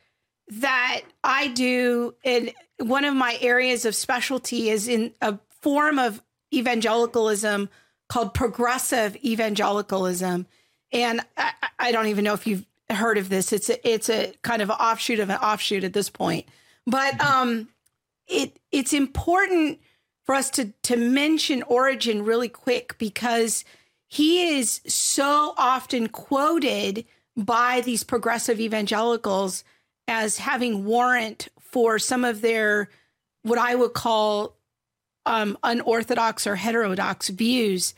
that I do, in one of my areas of specialty is in a form of evangelicalism called progressive evangelicalism, and I, I don't even know if you've heard of this. It's a, it's a kind of offshoot of an offshoot at this point, but um, it it's important for us to to mention Origen really quick because he is so often quoted by these progressive evangelicals as having warrant for some of their what I would call um, unorthodox or heterodox views.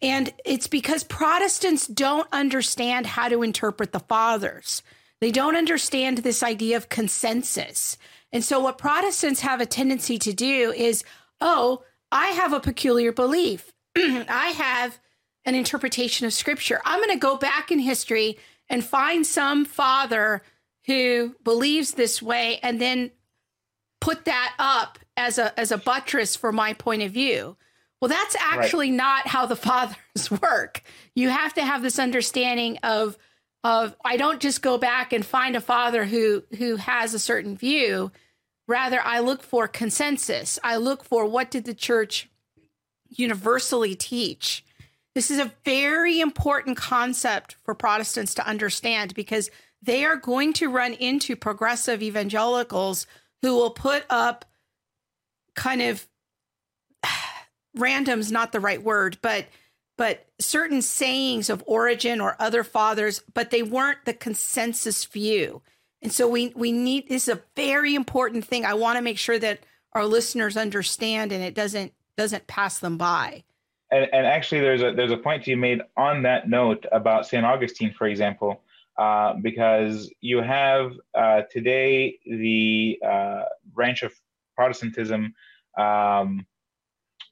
And it's because Protestants don't understand how to interpret the fathers. They don't understand this idea of consensus. And so, what Protestants have a tendency to do is, oh, I have a peculiar belief. I have an interpretation of scripture. I'm going to go back in history and find some father who believes this way and then put that up as a as a buttress for my point of view. Well, that's actually not how the fathers work. You have to have this understanding of of I don't just go back and find a father who who has a certain view. Rather, I look for consensus. I look for what did the church universally teach. This is a very important concept for Protestants to understand because they are going to run into progressive evangelicals who will put up kind of random's not the right word, but but certain sayings of Origen or other fathers, but they weren't the consensus view. And so we we need this is a very important thing. I want to make sure that our listeners understand and it doesn't doesn't pass them by. and, and actually, there's a there's a point to be made on that note about Saint Augustine, for example, uh, because you have uh, today the uh, branch of Protestantism, um,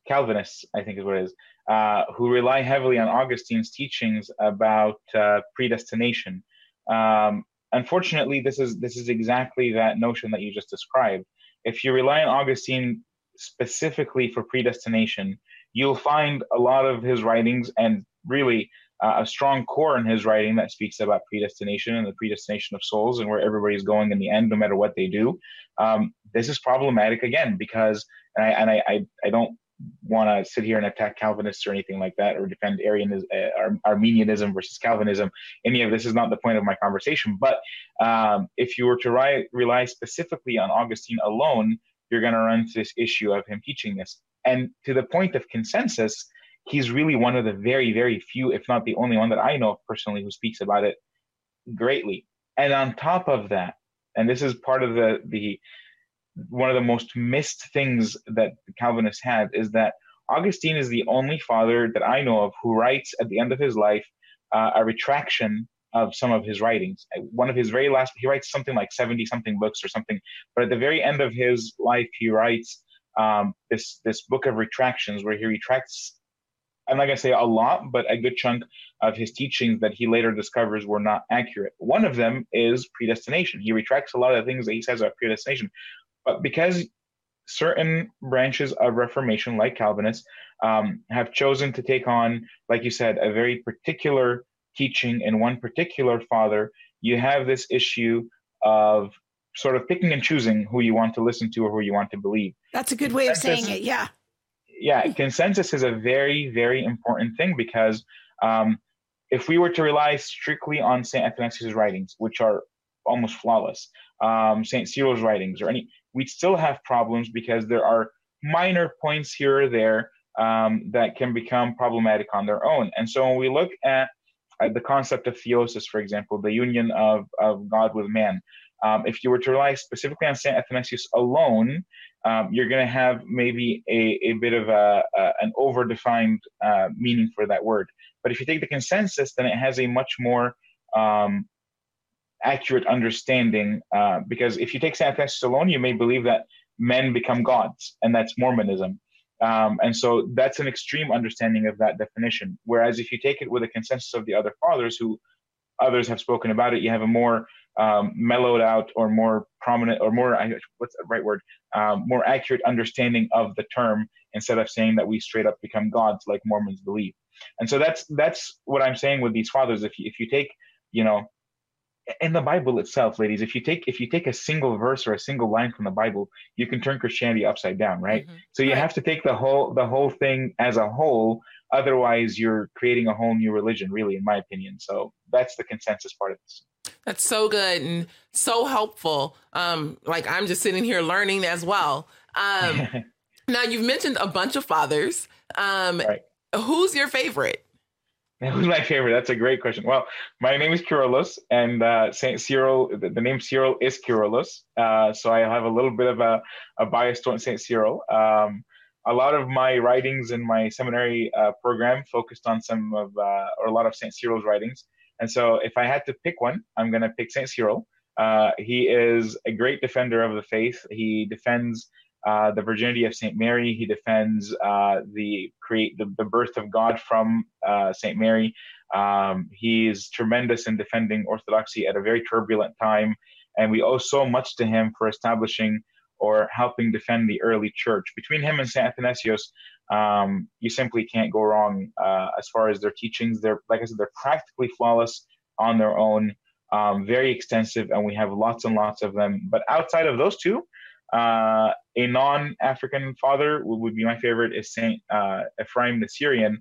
Calvinists, I think is what it is, uh, who rely heavily on Augustine's teachings about uh, predestination. Um, unfortunately, this is this is exactly that notion that you just described. If you rely on Augustine specifically for predestination, you'll find a lot of his writings and really uh, a strong core in his writing that speaks about predestination and the predestination of souls and where everybody's going in the end, no matter what they do. Um, this is problematic again because, and I and I I, I don't want to sit here and attack Calvinists or anything like that, or defend Arianism, uh, Arminianism versus Calvinism. Any of this is not the point of my conversation. But um, if you were to ri- rely specifically on Augustine alone, you're going to run into this issue of him teaching this. And to the point of consensus, he's really one of the very, very few, if not the only one that I know personally who speaks about it greatly. And on top of that, and this is part of the the one of the most missed things that Calvinists had is that Augustine is the only father that I know of who writes at the end of his life uh, a retraction of some of his writings. One of his very last, he writes something like 70 something books or something, but at the very end of his life, he writes um, this, this book of retractions where he retracts, I'm not going to say a lot, but a good chunk of his teachings that he later discovers were not accurate. One of them is predestination. He retracts a lot of the things that he says about predestination, but because certain branches of Reformation, like Calvinists, um, have chosen to take on, like you said, a very particular teaching in one particular father, you have this issue of sort of picking and choosing who you want to listen to or who you want to believe. That's a good way of saying it. Yeah. Yeah, consensus is a very, very important thing because um, if we were to rely strictly on St. Athanasius' writings, which are almost flawless, um, St. Cyril's writings, or any, we'd still have problems because there are minor points here or there um, that can become problematic on their own. And so when we look at, at the concept of theosis, for example, the union of, of God with man, um, if you were to rely specifically on St. Athanasius alone, um, you're going to have maybe a, a bit of a, a an over-defined uh, meaning for that word. But if you take the consensus, then it has a much more um, accurate understanding. Uh, because if you take St. Athanasius alone, you may believe that men become gods, and that's Mormonism. Um, and so that's an extreme understanding of that definition. Whereas if you take it with a consensus of the other fathers who others have spoken about it, you have a more um, mellowed out or more prominent or more what's the right word um, more accurate understanding of the term instead of saying that we straight up become gods like Mormons believe. And so that's that's what I'm saying with these fathers. If you, if you take you know in the Bible itself, ladies, if you take if you take a single verse or a single line from the Bible, you can turn Christianity upside down, right? Mm-hmm. So you right. have to take the whole the whole thing as a whole. Otherwise, you're creating a whole new religion, really, in my opinion. So that's the consensus part of this. That's so good and so helpful. Um, like I'm just sitting here learning as well. Um, now you've mentioned a bunch of fathers. Um, right. Who's your favorite? Who's my favorite? That's a great question. Well, my name is Kyrillos, and uh, Saint Cyril, the, the, name Cyril is Kyrillos. Uh, so I have a little bit of a, a bias towards Saint Cyril. Um, a lot of my writings in my seminary uh, program focused on some of, uh, or a lot of Saint Cyril's writings. And so if I had to pick one, I'm going to pick Saint Cyril. Uh, he is a great defender of the faith. He defends uh, the virginity of Saint Mary. He defends uh, the create the, the birth of God from uh, Saint Mary. Um, he is tremendous in defending orthodoxy at a very turbulent time, and we owe so much to him for establishing or helping defend the early church. Between him and Saint Athanasius, um, you simply can't go wrong uh, as far as their teachings. They're like I said, they're practically flawless on their own. Um, very extensive, and we have lots and lots of them. But outside of those two, uh, a non-African father would be my favorite is Saint uh, Ephraim the Syrian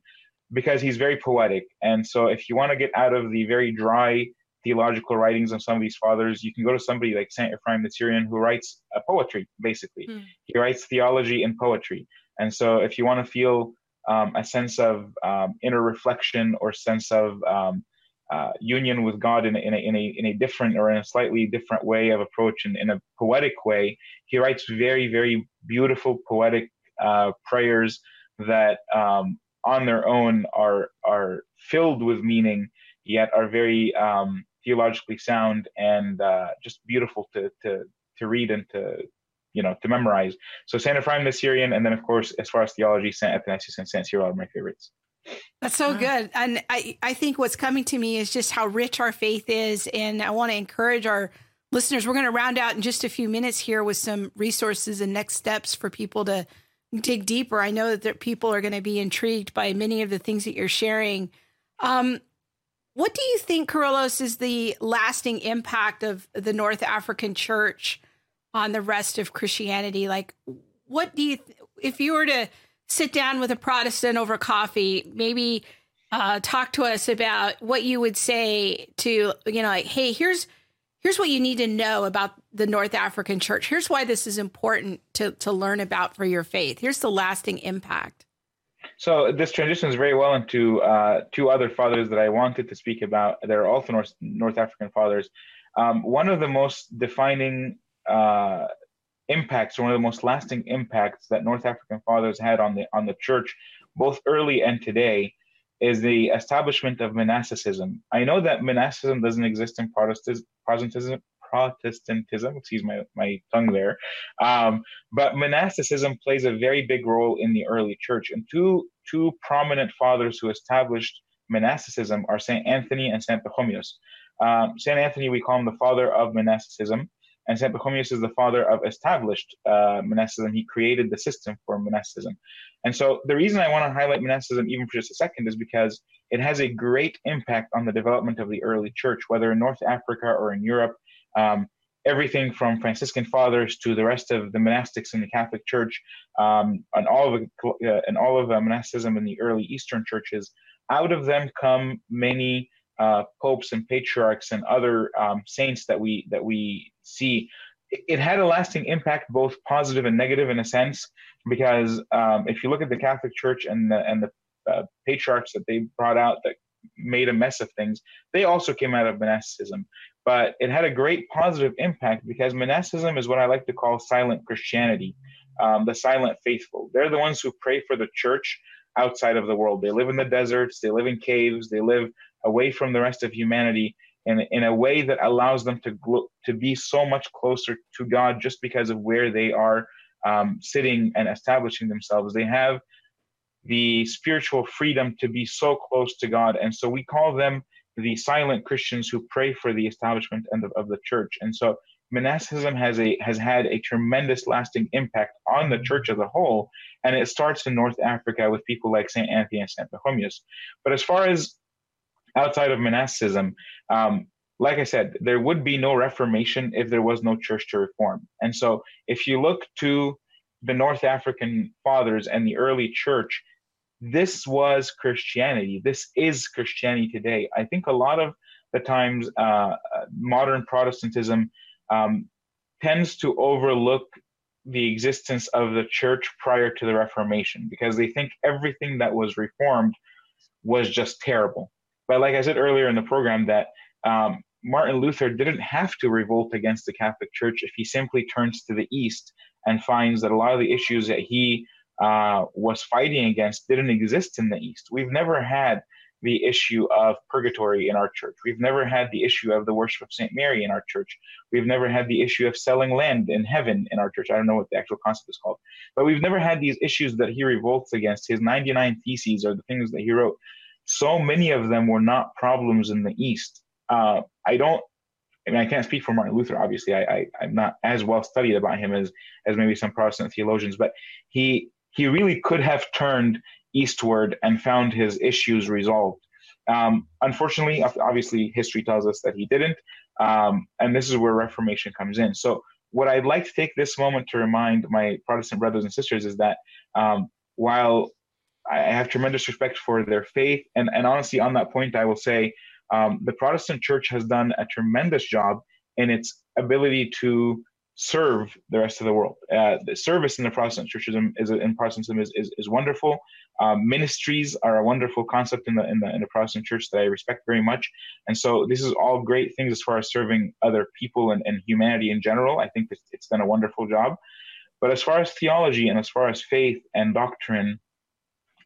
because he's very poetic. And so, if you want to get out of the very dry theological writings of some of these fathers, you can go to somebody like Saint Ephraim the Syrian who writes uh, poetry. Basically, mm. he writes theology and poetry. And so, if you want to feel um, a sense of um, inner reflection or sense of um, uh, union with God in a, in, a, in, a, in a different or in a slightly different way of approach and in a poetic way. He writes very, very beautiful poetic uh, prayers that um, on their own are are filled with meaning, yet are very um, theologically sound and uh, just beautiful to to to read and to you know to memorize. So Saint Ephraim the Syrian, and then of course as far as theology, Saint Athanasius and Saint Cyril are my favorites. That's so good. And I, I think what's coming to me is just how rich our faith is. And I want to encourage our listeners. We're going to round out in just a few minutes here with some resources and next steps for people to dig deeper. I know that there, people are going to be intrigued by many of the things that you're sharing. Um, what do you think, Kyrillos, is the lasting impact of the North African church on the rest of Christianity? Like, what do you, th- if you were to sit down with a Protestant over coffee, maybe uh, talk to us about what you would say to you know, like, hey, here's here's what you need to know about the North African Church. Here's why this is important to to learn about for your faith. Here's the lasting impact. So this transitions very well into uh, two other fathers that I wanted to speak about. They're also North, North African fathers. Um, one of the most defining uh, impacts, one of the most lasting impacts that North African fathers had on the on the church, both early and today, is the establishment of monasticism. I know that monasticism doesn't exist in Protestantism, Protestantism, excuse my, my tongue there, um, but monasticism plays a very big role in the early church. And two two prominent fathers who established monasticism are Saint Anthony and Saint Pachomius. Um, Saint Anthony, we call him the father of monasticism and St. Pachomius is the father of established uh, monasticism. He created the system for monasticism. And so the reason I want to highlight monasticism even for just a second is because it has a great impact on the development of the early church, whether in North Africa or in Europe. Um, everything from Franciscan fathers to the rest of the monastics in the Catholic Church, um, and all of uh, and all of monasticism in the early Eastern churches. Out of them come many uh, popes and patriarchs and other um, saints that we that we see. It had a lasting impact, both positive and negative, in a sense, because um, if you look at the Catholic Church and the and the uh, patriarchs that they brought out that made a mess of things, they also came out of monasticism. But it had a great positive impact because monasticism is what I like to call silent Christianity, um, the silent faithful. They're the ones who pray for the church outside of the world. They live in the deserts, they live in caves, they live away from the rest of humanity in, in a way that allows them to to be so much closer to God just because of where they are um, sitting and establishing themselves. They have the spiritual freedom to be so close to God, and so we call them the silent Christians who pray for the establishment of, of the church. And so monasticism has a has had a tremendous lasting impact on the church as a whole, and it starts in North Africa with people like Saint Anthony and Saint Pachomius. But as far as outside of monasticism, um, like I said, there would be no Reformation if there was no church to reform. And so, if you look to the North African fathers and the early church, this was Christianity. This is Christianity today. I think a lot of the times, uh, modern Protestantism um, tends to overlook the existence of the church prior to the Reformation because they think everything that was reformed was just terrible. But like I said earlier in the program, that um, Martin Luther didn't have to revolt against the Catholic Church if he simply turns to the East and finds that a lot of the issues that he uh, was fighting against didn't exist in the East. We've never had the issue of purgatory in our church. We've never had the issue of the worship of St. Mary in our church. We've never had the issue of selling land in heaven in our church. I don't know what the actual concept is called, but we've never had these issues that he revolts against. His 99 Theses are the things that he wrote so many of them were not problems in the East. Uh, I don't. I mean, I can't speak for Martin Luther. Obviously, I, I am not as well studied about him as as maybe some Protestant theologians, but he he really could have turned eastward and found his issues resolved. Um, unfortunately, obviously, history tells us that he didn't, um, and this is where Reformation comes in. So, what I'd like to take this moment to remind my Protestant brothers and sisters is that um, while I have tremendous respect for their faith. And, and honestly, on that point, I will say um, the Protestant church has done a tremendous job in its ability to serve the rest of the world. Uh, the service in the Protestant churches is, in Protestantism is, is, is wonderful. Um, ministries are a wonderful concept in the, in the in the Protestant church that I respect very much. And so this is all great things as far as serving other people and, and humanity in general. I think it's, it's done a wonderful job. But as far as theology and as far as faith and doctrine,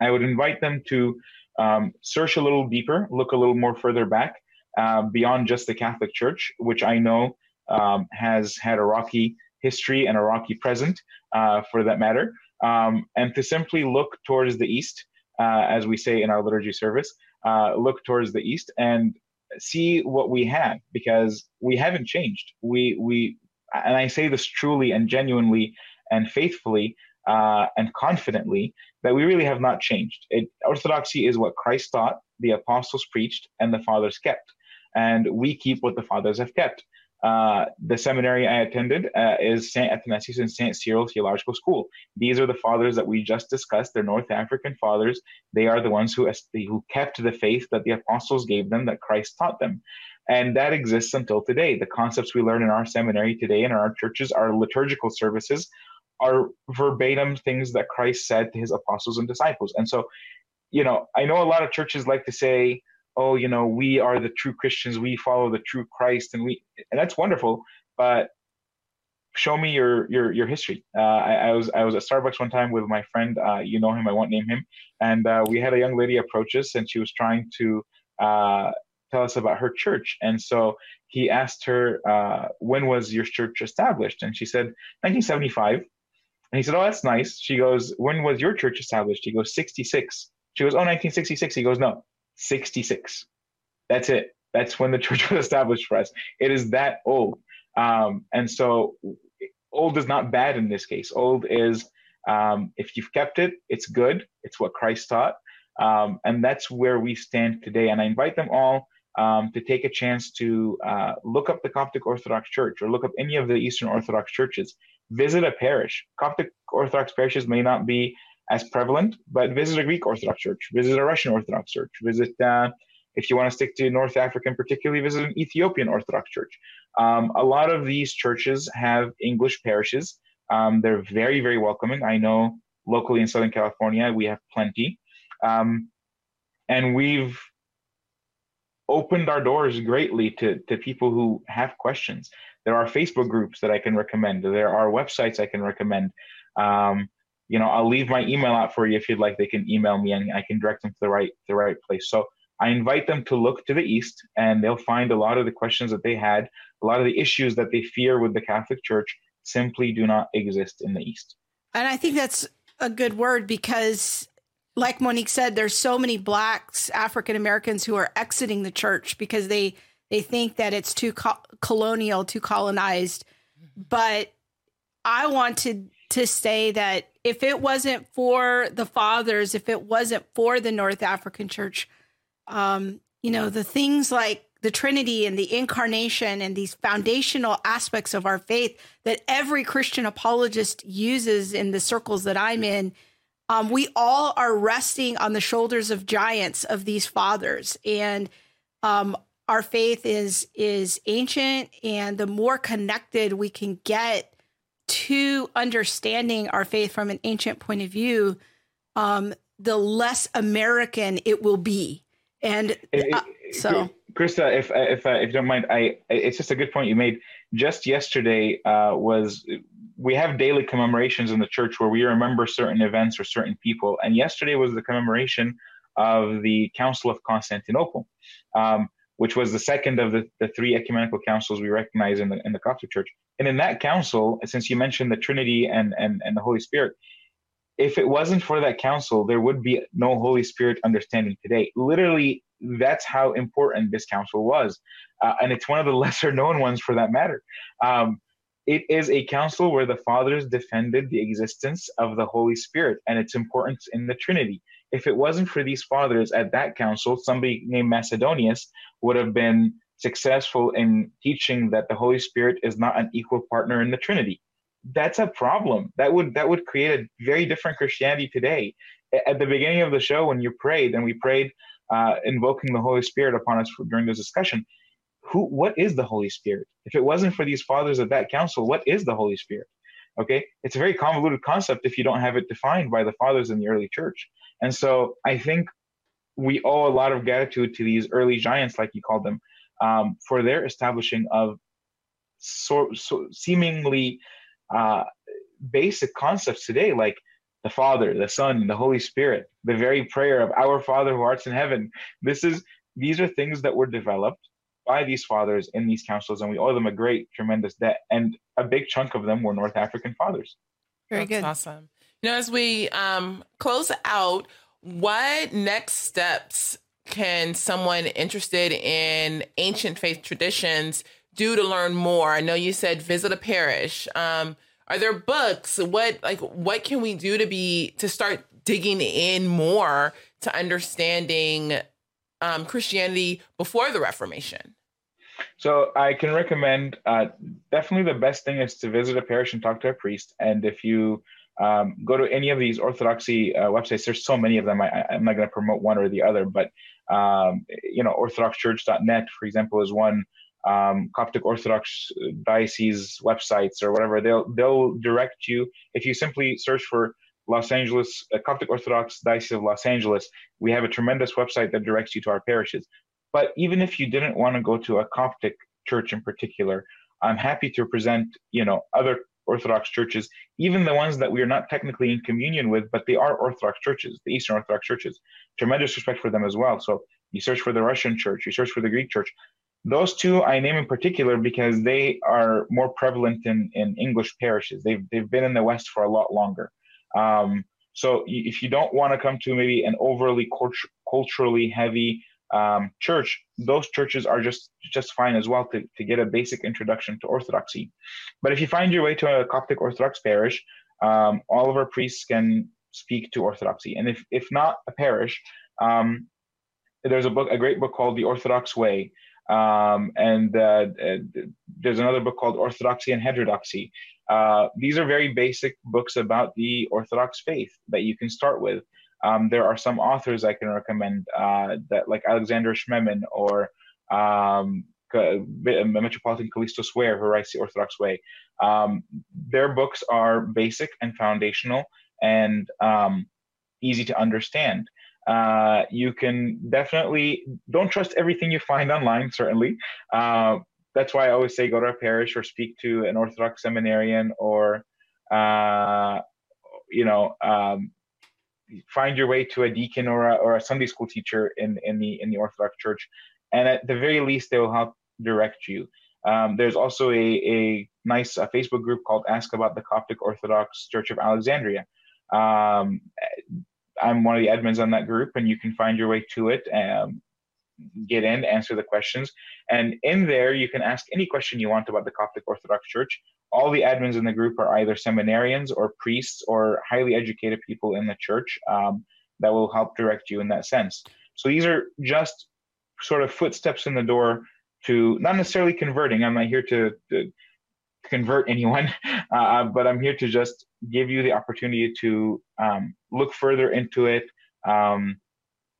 I would invite them to um, search a little deeper, look a little more further back uh, beyond just the Catholic Church, which I know um, has had a rocky history and a rocky present, uh, for that matter, um, and to simply look towards the East, uh, as we say in our liturgy service, uh, look towards the East and see what we have, because we haven't changed. We we, and I say this truly and genuinely and faithfully uh, and confidently that we really have not changed. It, orthodoxy is what Christ taught, the apostles preached, and the fathers kept. And we keep what the fathers have kept. Uh, the seminary I attended uh, is St. Athanasius and St. Cyril Theological School. These are the fathers that we just discussed. They're North African fathers. They are the ones who, who kept the faith that the apostles gave them, that Christ taught them. And that exists until today. The concepts we learn in our seminary today and in our churches, our liturgical services, are verbatim things that Christ said to his apostles and disciples. And so, you know, I know a lot of churches like to say, oh, you know, we are the true Christians, we follow the true Christ, and we, and that's wonderful. But show me your your your history. Uh, I, I, was I was at Starbucks one time with my friend. Uh, you know him. I won't name him. And uh, we had a young lady approach us, and she was trying to uh, tell us about her church. And so he asked her, uh, "When was your church established?" And she said, "1975." And he said, Oh, that's nice. She goes, When was your church established? He goes, 66. She goes, Oh, 1966. He goes, No, 66. That's it. That's when the church was established for us. It is that old. Um, and so old is not bad in this case. Old is, um, if you've kept it, it's good. It's what Christ taught. Um, and that's where we stand today. And I invite them all um, to take a chance to uh, look up the Coptic Orthodox Church or look up any of the Eastern Orthodox churches visit a parish. Coptic Orthodox parishes may not be as prevalent, but visit a Greek Orthodox church, visit a Russian Orthodox church, visit, uh, if you want to stick to North African, particularly visit an Ethiopian Orthodox church. Um, a lot of these churches have English parishes. Um, they're very, very welcoming. I know locally in Southern California, we have plenty. Um, and we've opened our doors greatly to, to people who have questions. There are Facebook groups that I can recommend. There are websites I can recommend. Um, you know, I'll leave my email out for you if you'd like. They can email me and I can direct them to the right the right place. So I invite them to look to the east, and they'll find a lot of the questions that they had, a lot of the issues that they fear with the Catholic Church simply do not exist in the east. And I think that's a good word because like Monique said, there's so many blacks, African Americans who are exiting the church because they they think that it's too co- colonial, too colonized. But I wanted to say that if it wasn't for the fathers, if it wasn't for the North African church, um, you know, the things like the Trinity and the incarnation and these foundational aspects of our faith that every Christian apologist uses in the circles that I'm in, um, we all are resting on the shoulders of giants of these fathers. And um, our faith is is ancient and the more connected we can get to understanding our faith from an ancient point of view um, the less american it will be. And uh, so. Krista if if uh, if you don't mind i it's just a good point you made. Just yesterday uh, was we have daily commemorations in the church where we remember certain events or certain people. And yesterday was the commemoration of the council of constantinople. Um, which was the second of the, the three ecumenical councils we recognize in the, in the Coptic Church. And in that council, since you mentioned the Trinity and, and, and the Holy Spirit, if it wasn't for that council, there would be no Holy Spirit understanding today. Literally, that's how important this council was. Uh, and it's one of the lesser known ones for that matter. Um, it is a council where the fathers defended the existence of the Holy Spirit and its importance in the Trinity if it wasn't for these fathers at that council, somebody named Macedonius would have been successful in teaching that the Holy Spirit is not an equal partner in the Trinity. That's a problem. That would that would create a very different Christianity today. At the beginning of the show, when you prayed and we prayed, uh, invoking the Holy Spirit upon us during this discussion, who what is the Holy Spirit? If it wasn't for these fathers at that council, what is the Holy Spirit? Okay, it's a very convoluted concept if you don't have it defined by the fathers in the early church. And so I think we owe a lot of gratitude to these early giants, like you called them, um, for their establishing of so, so seemingly uh, basic concepts today, like the Father, the Son, the Holy Spirit, the very prayer of our Father who art in heaven. This is these are things that were developed by these fathers in these councils, and we owe them a great, tremendous debt. And a big chunk of them were North African fathers. Very That's good. Awesome. Know, as we um, close out, what next steps can someone interested in ancient faith traditions do to learn more? I know you said visit a parish. Um, are there books? What like what can we do to be to start digging in more to understanding um, Christianity before the Reformation? So I can recommend uh, definitely the best thing is to visit a parish and talk to a priest. And if you um, go to any of these Orthodoxy uh, websites, there's so many of them. I, I'm not going to promote one or the other, but um, you know, OrthodoxChurch.net, for example, is one. Um, Coptic Orthodox diocese websites or whatever. They'll they'll direct you if you simply search for Los Angeles uh, Coptic Orthodox Diocese of Los Angeles. We have a tremendous website that directs you to our parishes. But even if you didn't want to go to a Coptic church in particular, I'm happy to present, you know, other Orthodox churches, even the ones that we are not technically in communion with, but they are Orthodox churches, the Eastern Orthodox churches. Tremendous respect for them as well. So you search for the Russian church, you search for the Greek church. Those two I name in particular because they are more prevalent in, in English parishes. They've, they've been in the West for a lot longer. Um, so if you don't want to come to maybe an overly cult- culturally heavy um, church, those churches are just just fine as well to, to get a basic introduction to Orthodoxy. But if you find your way to a Coptic Orthodox parish, um, all of our priests can speak to Orthodoxy. And if if not a parish, um, there's a book, a great book called The Orthodox Way. Um, and uh, uh, there's another book called Orthodoxy and Heterodoxy. Uh, these are very basic books about the Orthodox faith that you can start with. Um, there are some authors I can recommend uh, that, like Alexander Schmemann or um, Metropolitan Kallistos Ware, who writes the Orthodox Way. Um, their books are basic and foundational and um, easy to understand. Uh, you can definitely don't trust everything you find online. Certainly, uh, that's why I always say go to a parish or speak to an Orthodox seminarian or uh, you know um, find your way to a deacon or a, or a Sunday school teacher in in the in the Orthodox Church, and at the very least they will help direct you. Um, there's also a, a nice Facebook group called Ask About the Coptic Orthodox Church of Alexandria. Um, I'm one of the admins on that group, and you can find your way to it. Um, get in, answer the questions, and in there you can ask any question you want about the Coptic Orthodox Church. All the admins in the group are either seminarians or priests or highly educated people in the church um, that will help direct you in that sense. So these are just sort of footsteps in the door to not necessarily converting. I'm not here to, to convert anyone, uh, but I'm here to just give you the opportunity to um, look further into it, um,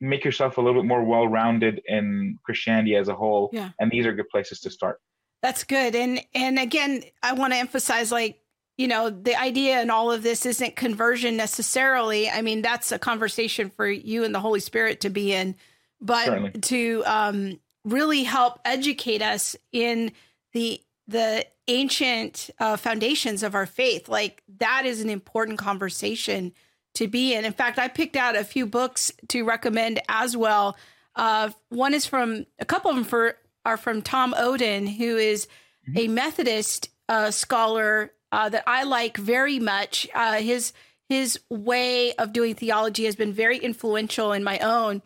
make yourself a little bit more well-rounded in Christianity as a whole. Yeah. And these are good places to start. That's good. And and again, I want to emphasize like, you know, the idea in all of this isn't conversion necessarily. I mean, that's a conversation for you and the Holy Spirit to be in, but Certainly. to um really help educate us in the the ancient uh, foundations of our faith. Like that is an important conversation to be in. In fact, I picked out a few books to recommend as well. Uh, one is from a couple of them for are from Tom Oden, who is a Methodist uh, scholar uh, that I like very much. Uh, his his way of doing theology has been very influential in my own,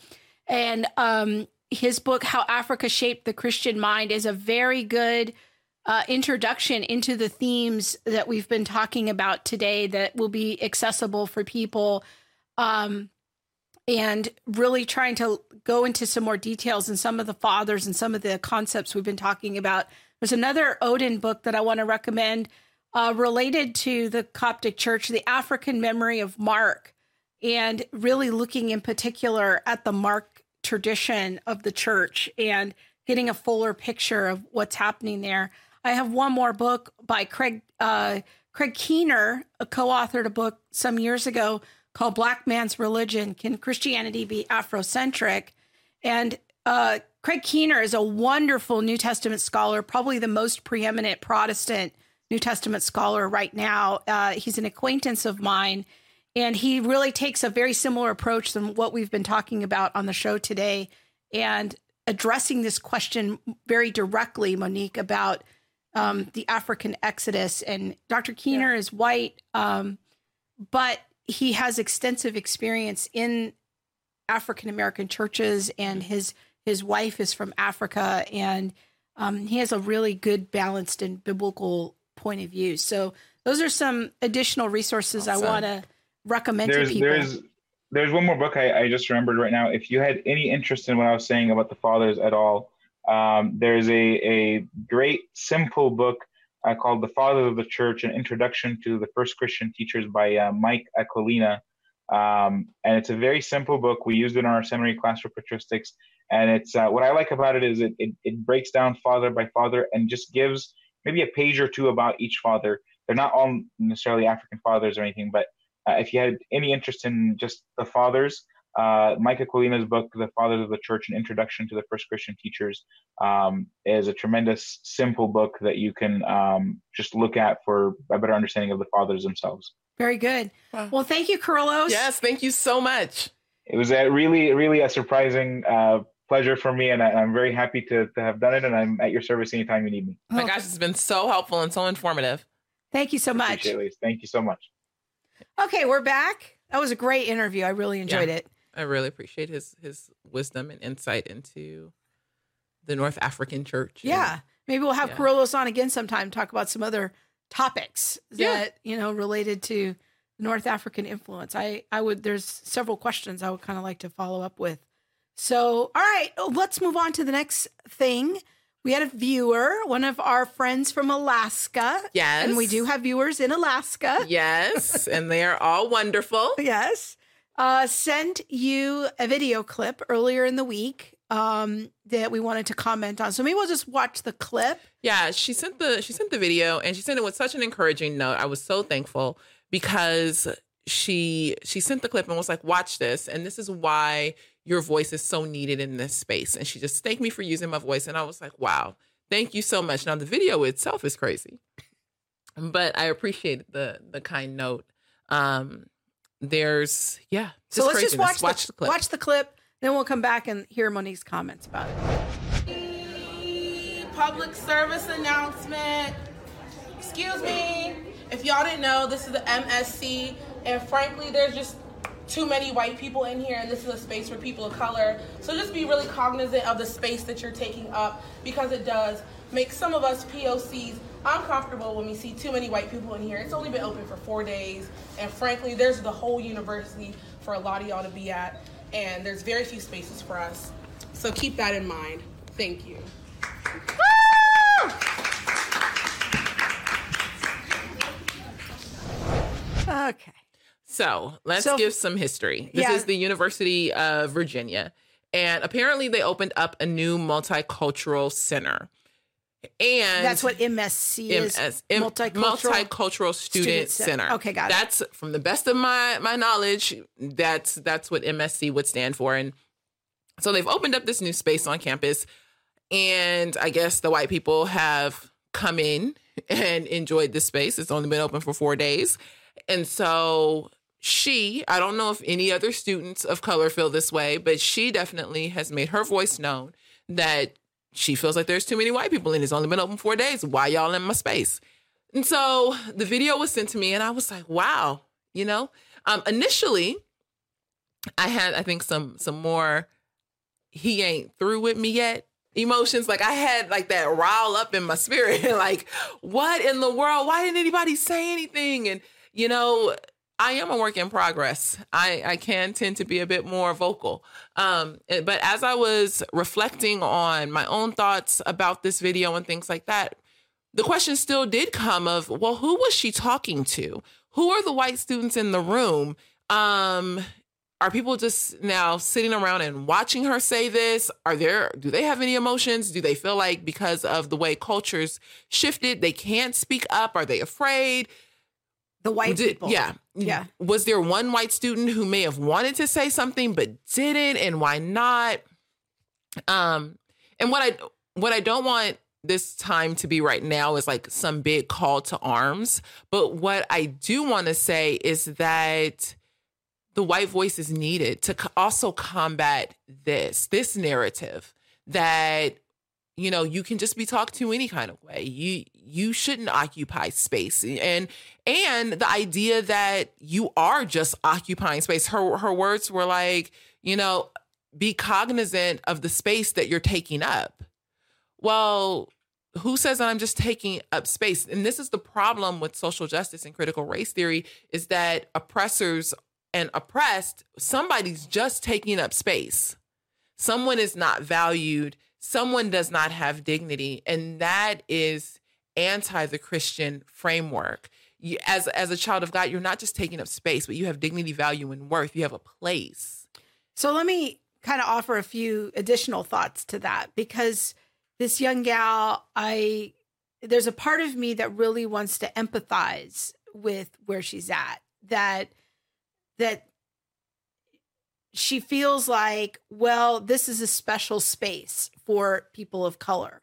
and um, his book "How Africa Shaped the Christian Mind" is a very good uh, introduction into the themes that we've been talking about today. That will be accessible for people. Um, and really trying to go into some more details and some of the fathers and some of the concepts we've been talking about. There's another Oden book that I want to recommend uh, related to the Coptic Church, The African Memory of Mark, and really looking in particular at the Mark tradition of the church and getting a fuller picture of what's happening there. I have one more book by Craig uh, Craig Keener, co-authored a book some years ago called Black Man's Religion Can Christianity Be Afrocentric? And uh, Craig Keener is a wonderful New Testament scholar, probably the most preeminent Protestant New Testament scholar right now. Uh, he's an acquaintance of mine. and he really takes a very similar approach than what we've been talking about on the show today, and addressing this question very directly, Monique, about um, the African exodus. And Dr. Keener is white, um, but he has extensive experience in African American churches, and his his wife is from Africa, and um, he has a really good, balanced, and biblical point of view. So those are some additional resources Awesome. I want to recommend there's to people. there's there's one more book I, I just remembered right now. If you had any interest in what I was saying about the fathers at all, um, there's a a great simple book uh, called "The Fathers of the Church: An Introduction to the First Christian Teachers" by uh, Mike Aquilina, um, and it's a very simple book. We used it in our seminary class for patristics, and it's uh, what I like about it is it, it it breaks down father by father and just gives maybe a page or two about each father. They're not all necessarily African fathers or anything, but uh, if you had any interest in just the fathers, uh, Mike Aquilina's book, The Fathers of the Church, An Introduction to the First Christian Teachers, um, is a tremendous, simple book that you can um, just look at for a better understanding of the fathers themselves. very good. Wow. Well, thank you, Kyrillos. Yes, thank you so much. It was a really, really a surprising uh, pleasure for me, and I, I'm very happy to, to have done it, and I'm at your service anytime you need me. Oh my gosh, it's been so helpful and so informative. Thank you so much. It, Thank you so much. Okay, we're back. That was a great interview. I really enjoyed it. I really appreciate his his wisdom and insight into the North African church. and- Yeah. Maybe we'll have Yeah. On again sometime, talk about some other topics Yeah. that, you know, related to North African influence. I, I would, there's several questions I would kind of like to follow up with. So, all right, let's move on to the next thing. We had a viewer, one of our friends from Alaska. Yes. And we do have viewers in Alaska. Yes, and they are all wonderful. Yes. Uh, sent you a video clip earlier in the week um, that we wanted to comment on. So maybe we'll just watch the clip. Yeah, she sent the she sent the video and she sent it with such an encouraging note. I was so thankful because she she sent the clip and was like, "Watch this." And this is why your voice is so needed in this space. And she just thanked me for using my voice and I was like, "Wow. Thank you so much." Now the video itself is crazy. But I appreciate the the kind note. Um there's yeah, So let's just craziness. watch, the clip. Watch the clip. Then we'll come back and hear Monique's comments about it. public service announcement. Excuse me. If y'all didn't know, this is the MSC, and frankly, there's just too many white people in here, and this is a space for people of color. So just be really cognizant of the space that you're taking up because it does make some of us POCs uncomfortable when we see too many white people in here. It's only been open for four days, and frankly, there's the whole university for a lot of y'all to be at, and there's very few spaces for us. So keep that in mind. Thank you. Ah! Okay. So let's So- give some history. This Yeah. is the University of Virginia. And apparently they opened up a new multicultural center. And That's what MSC is. MS, M- multicultural. multicultural student, Student Center. center. Okay, got it. That's from the best of my my knowledge. That's that's what MSC would stand for. And so they've opened up this new space on campus, and I guess the white people have come in and enjoyed this space. It's only been open for four days, and so she, I don't know if any other students of color feel this way, but she definitely has made her voice known that she feels like there's too many white people and it's only been open four days. Why y'all in my space? And so the video was sent to me and I was like, wow, you know? Um, initially, I had, I think, some some more he ain't through with me yet emotions. Like I had like that rile up in my spirit. like, what in the world? Why didn't anybody say anything? And you know, I am a work in progress. I, I can tend to be a bit more vocal. Um, eh, but as I was reflecting on my own thoughts about this video and things like that, the question still did come of, well, who was she talking to? Who are the white students in the room? Um, are people just now sitting around and watching her say this? Are there do they have any emotions? Do they feel like because of the way cultures shifted, they can't speak up? Are they afraid? the white Did- people. Yeah. Yeah. Was there one white student who may have wanted to say something but didn't and why not? Um and what I what I don't want this time to be right now is like some big call to arms, but what I do want to say is that the white voice is needed to also combat this this narrative that you know you can just be talked to any kind of way you you shouldn't occupy space. And and the idea that you are just occupying space. Her her words were like you know be cognizant of the space that you're taking up. Well who says that i'm just taking up space? And this is the problem with social justice and critical race theory is that oppressors and oppressed somebody's just taking up space. Someone is not valued. Someone does not have dignity. And that is anti the christian framework you, as as a child of god you're not just taking up space but you have dignity value and worth you have a place So let me kind of offer a few additional thoughts to that because this young gal, I there's a part of me that really wants to empathize with where she's at. That that she feels like, well, this is a special space for people of color.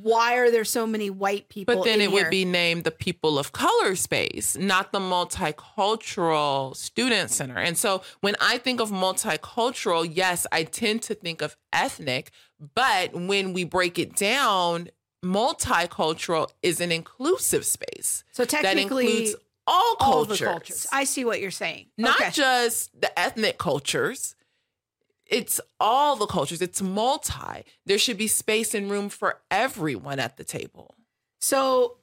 Why are there so many white people? but then it here? would be named the people of color space not the multicultural student center and so when i think of multicultural yes i tend to think of ethnic but when we break it down multicultural is an inclusive space so technically that includes all all cultures, the cultures. I see what you're saying. not Okay. just the ethnic cultures. It's all the cultures. It's multi. There should be space and room for everyone at the table. So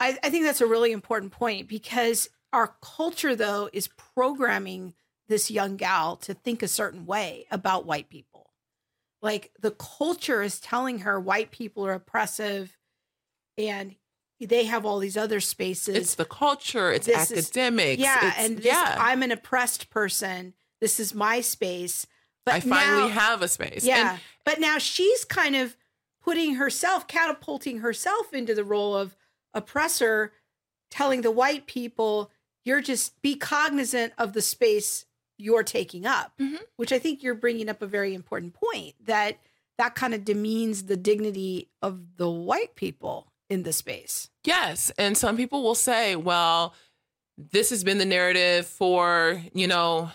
I, I think that's a really important point because our culture, though, is programming this young gal to think a certain way about white people. Like the culture is telling her white people are oppressive and they have all these other spaces. It's the culture. It's This is- academics. yeah, it's, and this, yeah. I'm an oppressed person. This is my space. But I finally now, have a space. yeah. And but now she's kind of putting herself, catapulting herself into the role of oppressor, telling the white people, you're just be cognizant of the space you're taking up, Mhm. which I think you're bringing up a very important point that that kind of demeans the dignity of the white people in the space. Yes. And some people will say, well, this has been the narrative for, you know,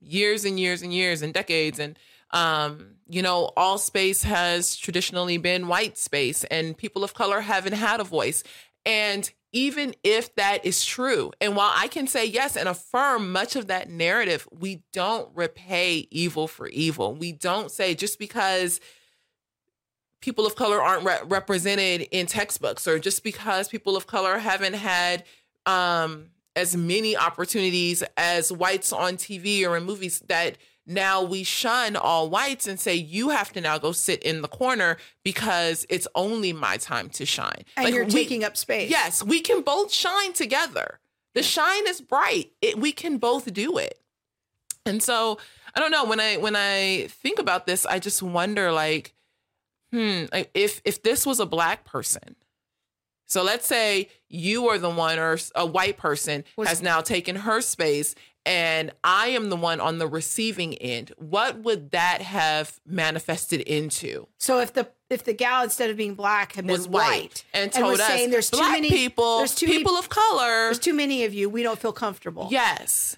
years and years and years and decades. And, um, you know, all space has traditionally been white space and people of color haven't had a voice. And even if that is true, and while I can say yes and affirm much of that narrative, we don't repay evil for evil. We don't say just because people of color aren't re- represented in textbooks or just because people of color haven't had um, as many opportunities as whites on TV or in movies that now we shun all whites and say you have to now go sit in the corner because it's only my time to shine. And Like, you're we- taking up space. Yes, we can both shine together. The shine is bright. It, we can both do it. And so I don't know when I when I think about this, I just wonder like, hmm, like, if if this was a black person. So let's say you are the one or a white person Was- has now taken her space and I am the one on the receiving end. What would that have manifested into? So if the if the gal instead of being black had been was white, and told was us saying there's too many people, there's too many- people of color. there's too many of you, we don't feel comfortable. Yes.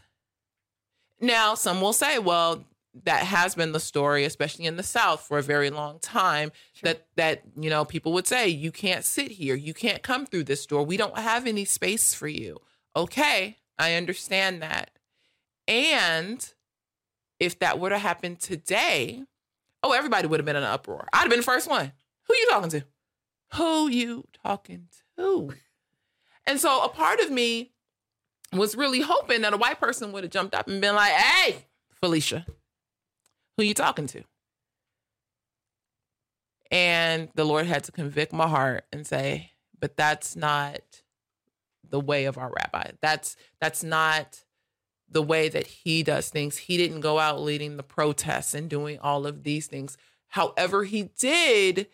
Now, some will say, well, that has been the story, especially in the South, for a very long time. That that you know, people would say, you can't sit here, you can't come through this door. We don't have any space for you. Okay, I understand that. And if that were to happen today, oh, everybody would have been in an uproar. I'd have been the first one. Who you talking to? Who you talking to? And so a part of me was really hoping that a white person would have jumped up and been like, "Hey, Felicia, who you talking to?" And the Lord had to convict my heart and say, "But that's not the way of our rabbi. That's that's not the way that he does things. He didn't go out leading the protests and doing all of these things. However, he did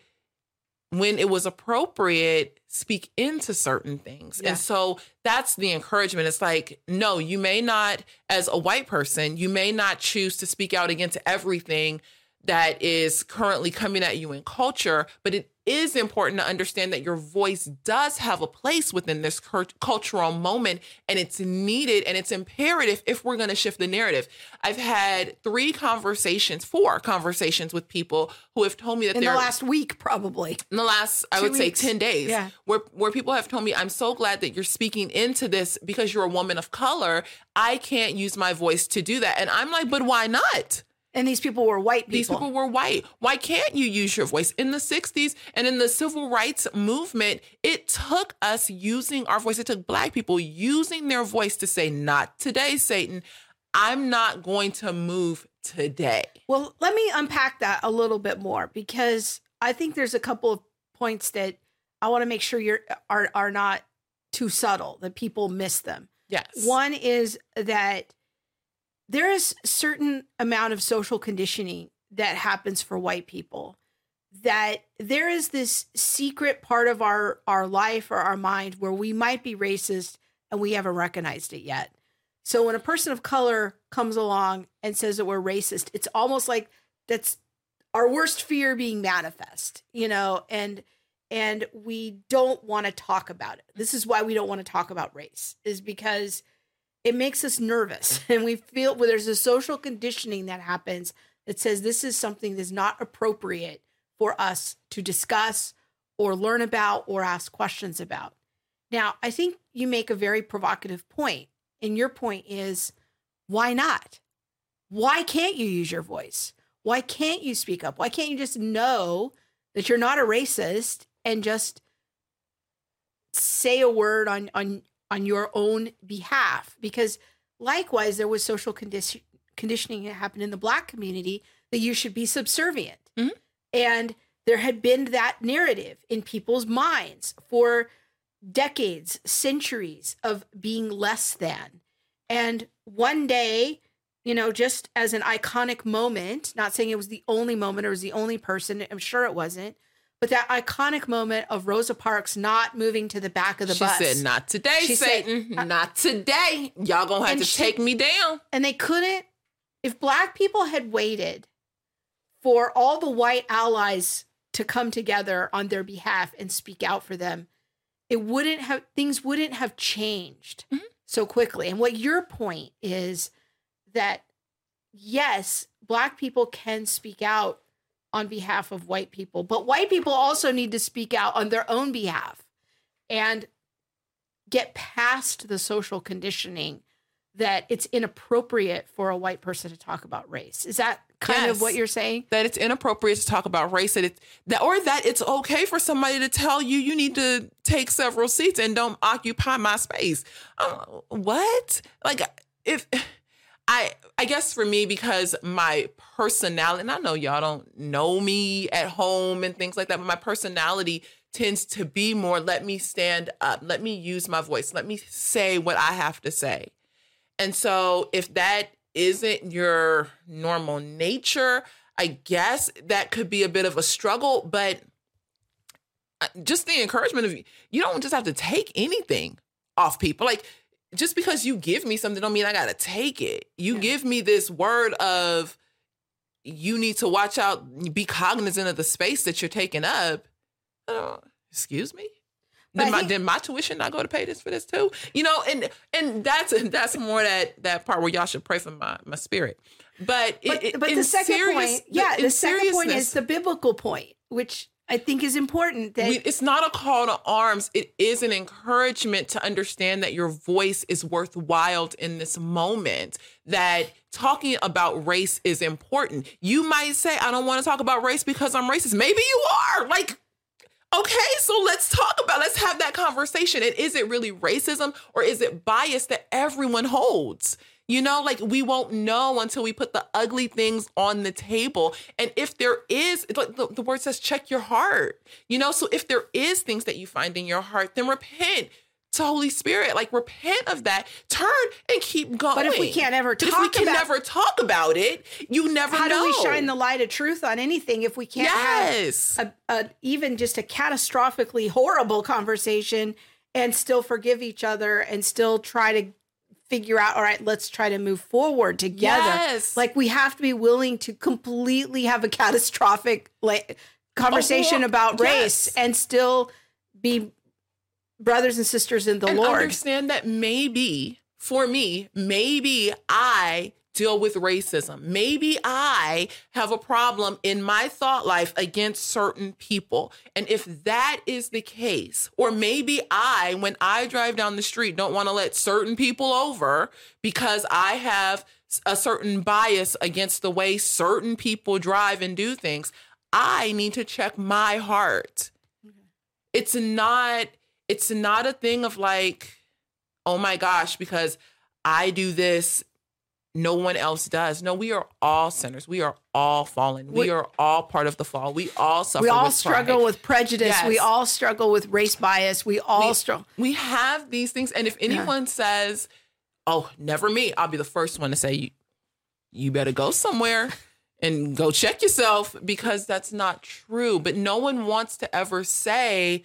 when it was appropriate speak into certain things. Yeah. And so that's the encouragement. It's like, no, you may not, as a white person, you may not choose to speak out against everything that is currently coming at you in culture, but it is important to understand that your voice does have a place within this cultural moment and it's needed and it's imperative if we're going to shift the narrative. I've had three conversations, four conversations with people who have told me that In the last week, probably. in the last I would say 10 days Yeah. where where people have told me I'm so glad that you're speaking into this because you're a woman of color I can't use my voice to do that and I'm like but why not And these people were white people. these people. were white. Why can't you use your voice? In the 60s and in the civil rights movement it took us using our voice. It took black people using their voice to say not today Satan. I'm not going to move today. Well, let me unpack that a little bit more because I think there's a couple of points that I want to make sure you're are are not too subtle that people miss them. yes. One is that there is certain amount of social conditioning that happens for white people that there is this secret part of our our life or our mind where we might be racist and we haven't recognized it yet. So when a person of color comes along and says that we're racist, it's almost like that's our worst fear being manifest, you know, and and we don't want to talk about it. This is why we don't want to talk about race is because it makes us nervous and we feel well, there's a social conditioning that happens that says this is something that's not appropriate for us to discuss or learn about or ask questions about. Now, I think you make a very provocative point, and your point is why not? Why can't you use your voice? Why can't you speak up? Why can't you just know that you're not a racist and just say a word on on on your own behalf? Because likewise, there was social condition, conditioning that happened in the black community that you should be subservient, Mhm. and there had been that narrative in people's minds for decades, centuries of being less than. And one day, you know, just as an iconic moment, not saying it was the only moment or was the only person, I'm sure it wasn't, but that iconic moment of Rosa Parks not moving to the back of the she bus. said, "Not today, She said- Satan. not today. Y'all gonna have to she- take me down." and they couldn't if black people had waited for all the white allies to come together on their behalf and speak out for them it wouldn't have things wouldn't have changed Mhm. so quickly and what your point is that yes black people can speak out on behalf of white people but white people also need to speak out on their own behalf and get past the social conditioning that it's inappropriate for a white person to talk about race. Is that kind of what you're saying? That it's inappropriate to talk about race. That it's that, or that it's okay for somebody to tell you you need to take several seats and don't occupy my space. Um, what? Like if. I I guess for me because my personality and I know y'all don't know me at home and things like that, but my personality tends to be more let me stand up, let me use my voice, let me say what I have to say. And so if that isn't your normal nature, I guess that could be a bit of a struggle, but uh, just the encouragement of you—you don't just have to take anything off people. Like just because you give me something don't mean I got to take it. You Yeah. give me this word of you need to watch out, be cognizant of the space that you're taking up. Uh, excuse me. But Did my, think- did my tuition not go to pay this for this too? You know, and and that's that's more that that part where y'all should pray for my my spirit. But But, it, but the second serious- point, yeah, in the second point is the biblical point, which I think is important. That we, it's not a call to arms. It is an encouragement to understand that your voice is worthwhile in this moment. That talking about race is important. You might say, I don't want to talk about race because I'm racist. Maybe you are. Like, okay, so let's talk about, let's have that conversation. And is it really racism or is it bias that everyone holds? You know, like we won't know until we put the ugly things on the table. And if there is, like the, the word says, check your heart. You know, so if there is things that you find in your heart, then repent to Holy Spirit. Like repent of that, turn and keep going. But if we can't ever But if we talk can about- never talk about it, you never how know. do we shine the light of truth on anything if we can't yes. have a, a even just a catastrophically horrible conversation and still forgive each other and still try to figure out all right let's try to move forward together Yes. like we have to be willing to completely have a catastrophic like conversation Oh, oh about race yes. and still be brothers and sisters in the Lord. and Lord. understand that maybe for me, maybe I deal with racism. Maybe I have a problem in my thought life against certain people. And if that is the case, or maybe I, when I drive down the street, don't want to let certain people over because I have a certain bias against the way certain people drive and do things, I need to check my heart. It's not it's not a thing of like oh my gosh because I do this no one else does. No, we are all sinners. We are all fallen. We, We- are all part of the fall. We all suffer. we all with struggle pride. with prejudice. We all struggle with race bias. We all struggle. We have these things, and if anyone says, "Oh, never me," I'll be the first one to say, "You, you better go somewhere and go check yourself," because that's not true. But no one wants to ever say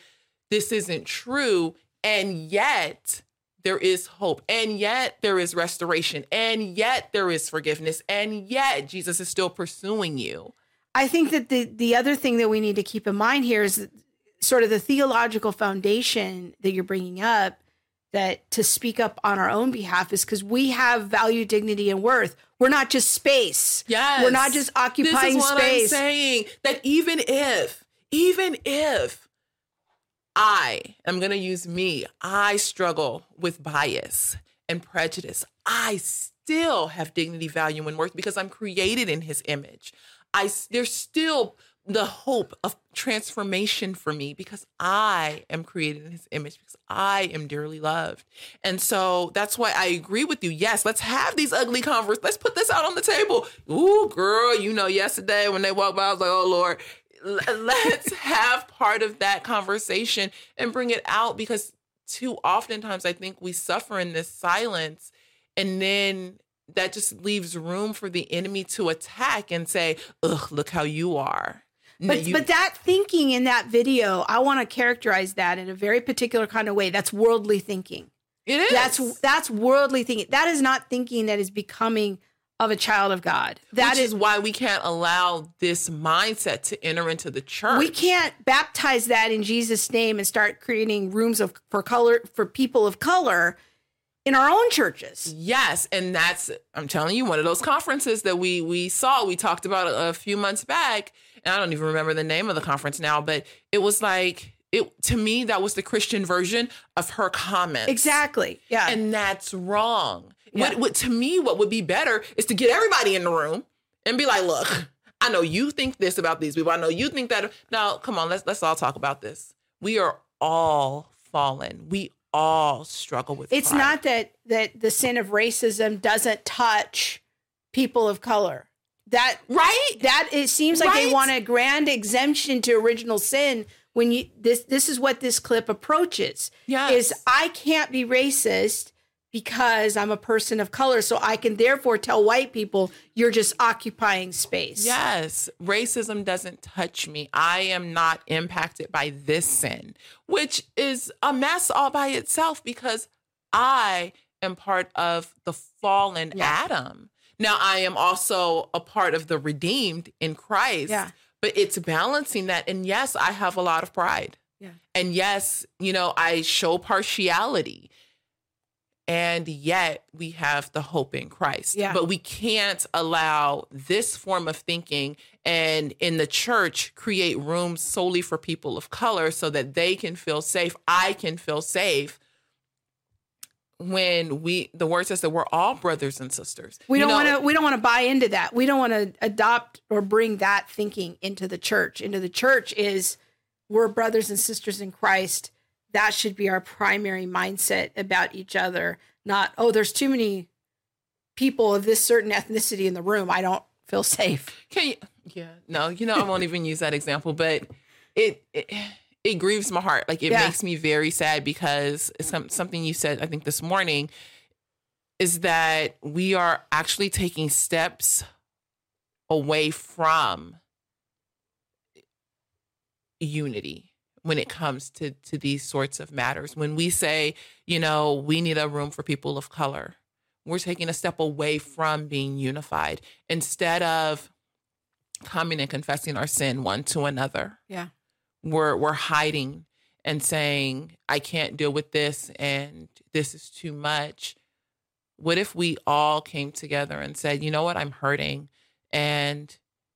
this isn't true, and yet there is hope, and yet there is restoration, and yet there is forgiveness, and yet Jesus is still pursuing you. I think that the the other thing that we need to keep in mind here is sort of the theological foundation that you're bringing up that to speak up on our own behalf is because we have value, dignity, and worth. We're not just space. Yes. We're not just occupying this is what space. I'm saying that even if, even if I am going to use me, I struggle with bias and prejudice. I still have dignity, value, and worth because I'm created in His image. I there's still the hope of transformation for me because I am created in his image because I am dearly loved. And so that's why I agree with you. Yes, let's have these ugly conversations. Let's put this out on the table. Ooh, girl, you know, yesterday when they walked by, I was like, oh Lord, let's have part of that conversation and bring it out because too oftentimes I think we suffer in this silence and then that just leaves room for the enemy to attack and say, ugh, look how you are. No, But you- but that thinking in that video, I want to characterize that in a very particular kind of way. That's worldly thinking. it is. That's that's worldly thinking. That is not thinking that is becoming of a child of God. That Which is why we can't allow this mindset to enter into the church. we can't baptize that in Jesus' name and start creating rooms of for color for people of color in our own churches. Yes, and that's I'm telling you one of those conferences that we we saw we talked about a, a few months back, and I don't even remember the name of the conference now, but it was like it to me that was the Christian version of her comments. Exactly. Yeah. and that's wrong. Yeah. What, what to me, what would be better is to get everybody in the room and be like, "Look, I know you think this about these people. I know you think that. Now, come on, let's let's all talk about this. We are all fallen. We all struggle with. It. It's pride. not that that the sin of racism doesn't touch people of color. That right. that it seems like they want a grand exemption to original sin when you this this is what this clip approaches Yes. is I can't be racist because I'm a person of color so I can therefore tell white people you're just occupying space. Yes, racism doesn't touch me. I am not impacted by this sin, which is a mess all by itself because I am part of the fallen Yeah. Adam. Now, I am also a part of the redeemed in Christ, Yeah. but it's balancing that. And yes, I have a lot of pride. Yeah. And yes, you know, I show partiality. And yet we have the hope in Christ. Yeah. But we can't allow this form of thinking and in the church create rooms solely for people of color so that they can feel safe. I can feel safe when we the word says that we're all brothers and sisters. We don't want to we don't want to buy into that. We don't want to adopt or bring that thinking into the church. Into the church is we're brothers and sisters in Christ. That should be our primary mindset about each other. Not, oh, there's too many people of this certain ethnicity in the room. I don't feel safe. Can you? Yeah, no, you know, I won't even use that example, but it it, it grieves my heart. Like it Yeah. makes me very sad because some, something you said, I think this morning, is that we are actually taking steps away from unity when it comes to to these sorts of matters. When we say, you know, we need a room for people of color, we're taking a step away from being unified instead of coming and confessing our sin one to another. Yeah. We're we're hiding and saying, I can't deal with this and this is too much. What if we all came together and said, you know what, I'm hurting and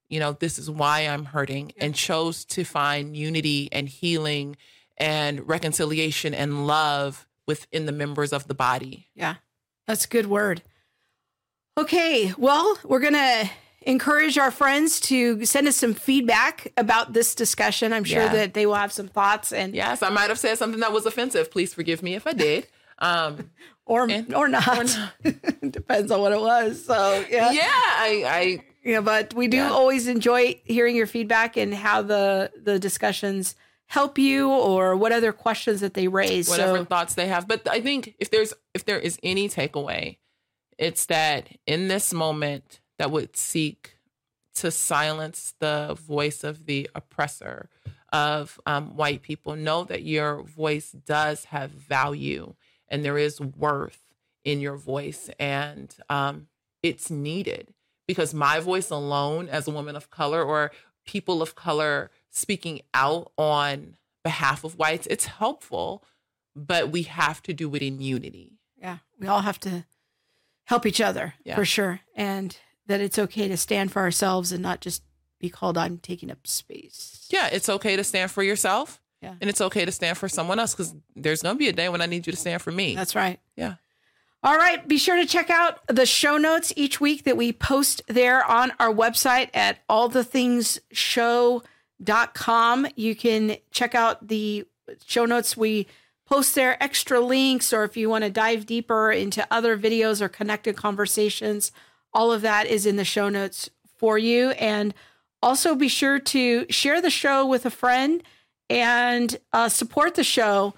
you know, this is why I'm hurting and chose to find unity and healing and reconciliation and love within the members of the body. Yeah, that's a good word. Okay, well, we're going to encourage our friends to send us some feedback about this discussion. I'm sure Yeah. that they will have some thoughts and Yes, I might have said something that was offensive. Please forgive me if I did. Um, or And- or not. Depends on what it was. So, yeah. yeah, I, I Yeah, but we do Yeah. always enjoy hearing your feedback and how the the discussions help you or what other questions that they raise. whatever So, thoughts they have. But I think if there's if there is any takeaway, it's that in this moment that would seek to silence the voice of the oppressor of um, white people, know that your voice does have value and there is worth in your voice, and um, it's needed because my voice alone, as a woman of color or people of color speaking out on behalf of whites, it's helpful, but we have to do it in unity. yeah, we all have to help each other Yeah. for sure, and that it's okay to stand for ourselves and not just be called I'm taking up space. Yeah, it's okay to stand for yourself. Yeah. And it's okay to stand for someone else because there's going to be a day when I need you to stand for me. That's right. yeah. All right. Be sure to check out the show notes each week that we post there on our website at allthethingsshow.com. You can check out the show notes we post there, extra links, or if you want to dive deeper into other videos or connected conversations, all of that is in the show notes for you. And also be sure to share the show with a friend and uh, support the show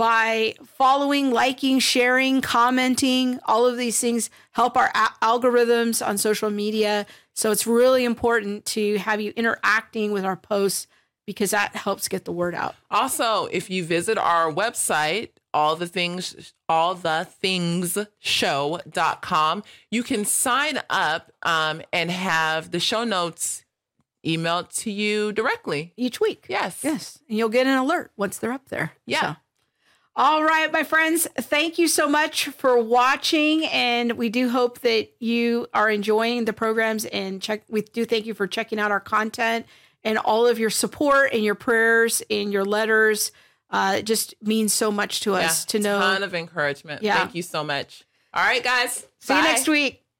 by following, liking, sharing, commenting. All of these things help our a- algorithms on social media. So it's really important to have you interacting with our posts because that helps get the word out. Also, if you visit our website, all the things all the things show.com, you can sign up um, and have the show notes emailed to you directly. Each week. Yes. Yes. And you'll get an alert once they're up there. Yeah. So. All right, my friends, thank you so much for watching. And we do hope that you are enjoying the programs and check. We do thank you for checking out our content and all of your support and your prayers and your letters. Uh, it just means so much to us to know. A ton of encouragement. Yeah. Thank you so much. All right, guys. See you next week.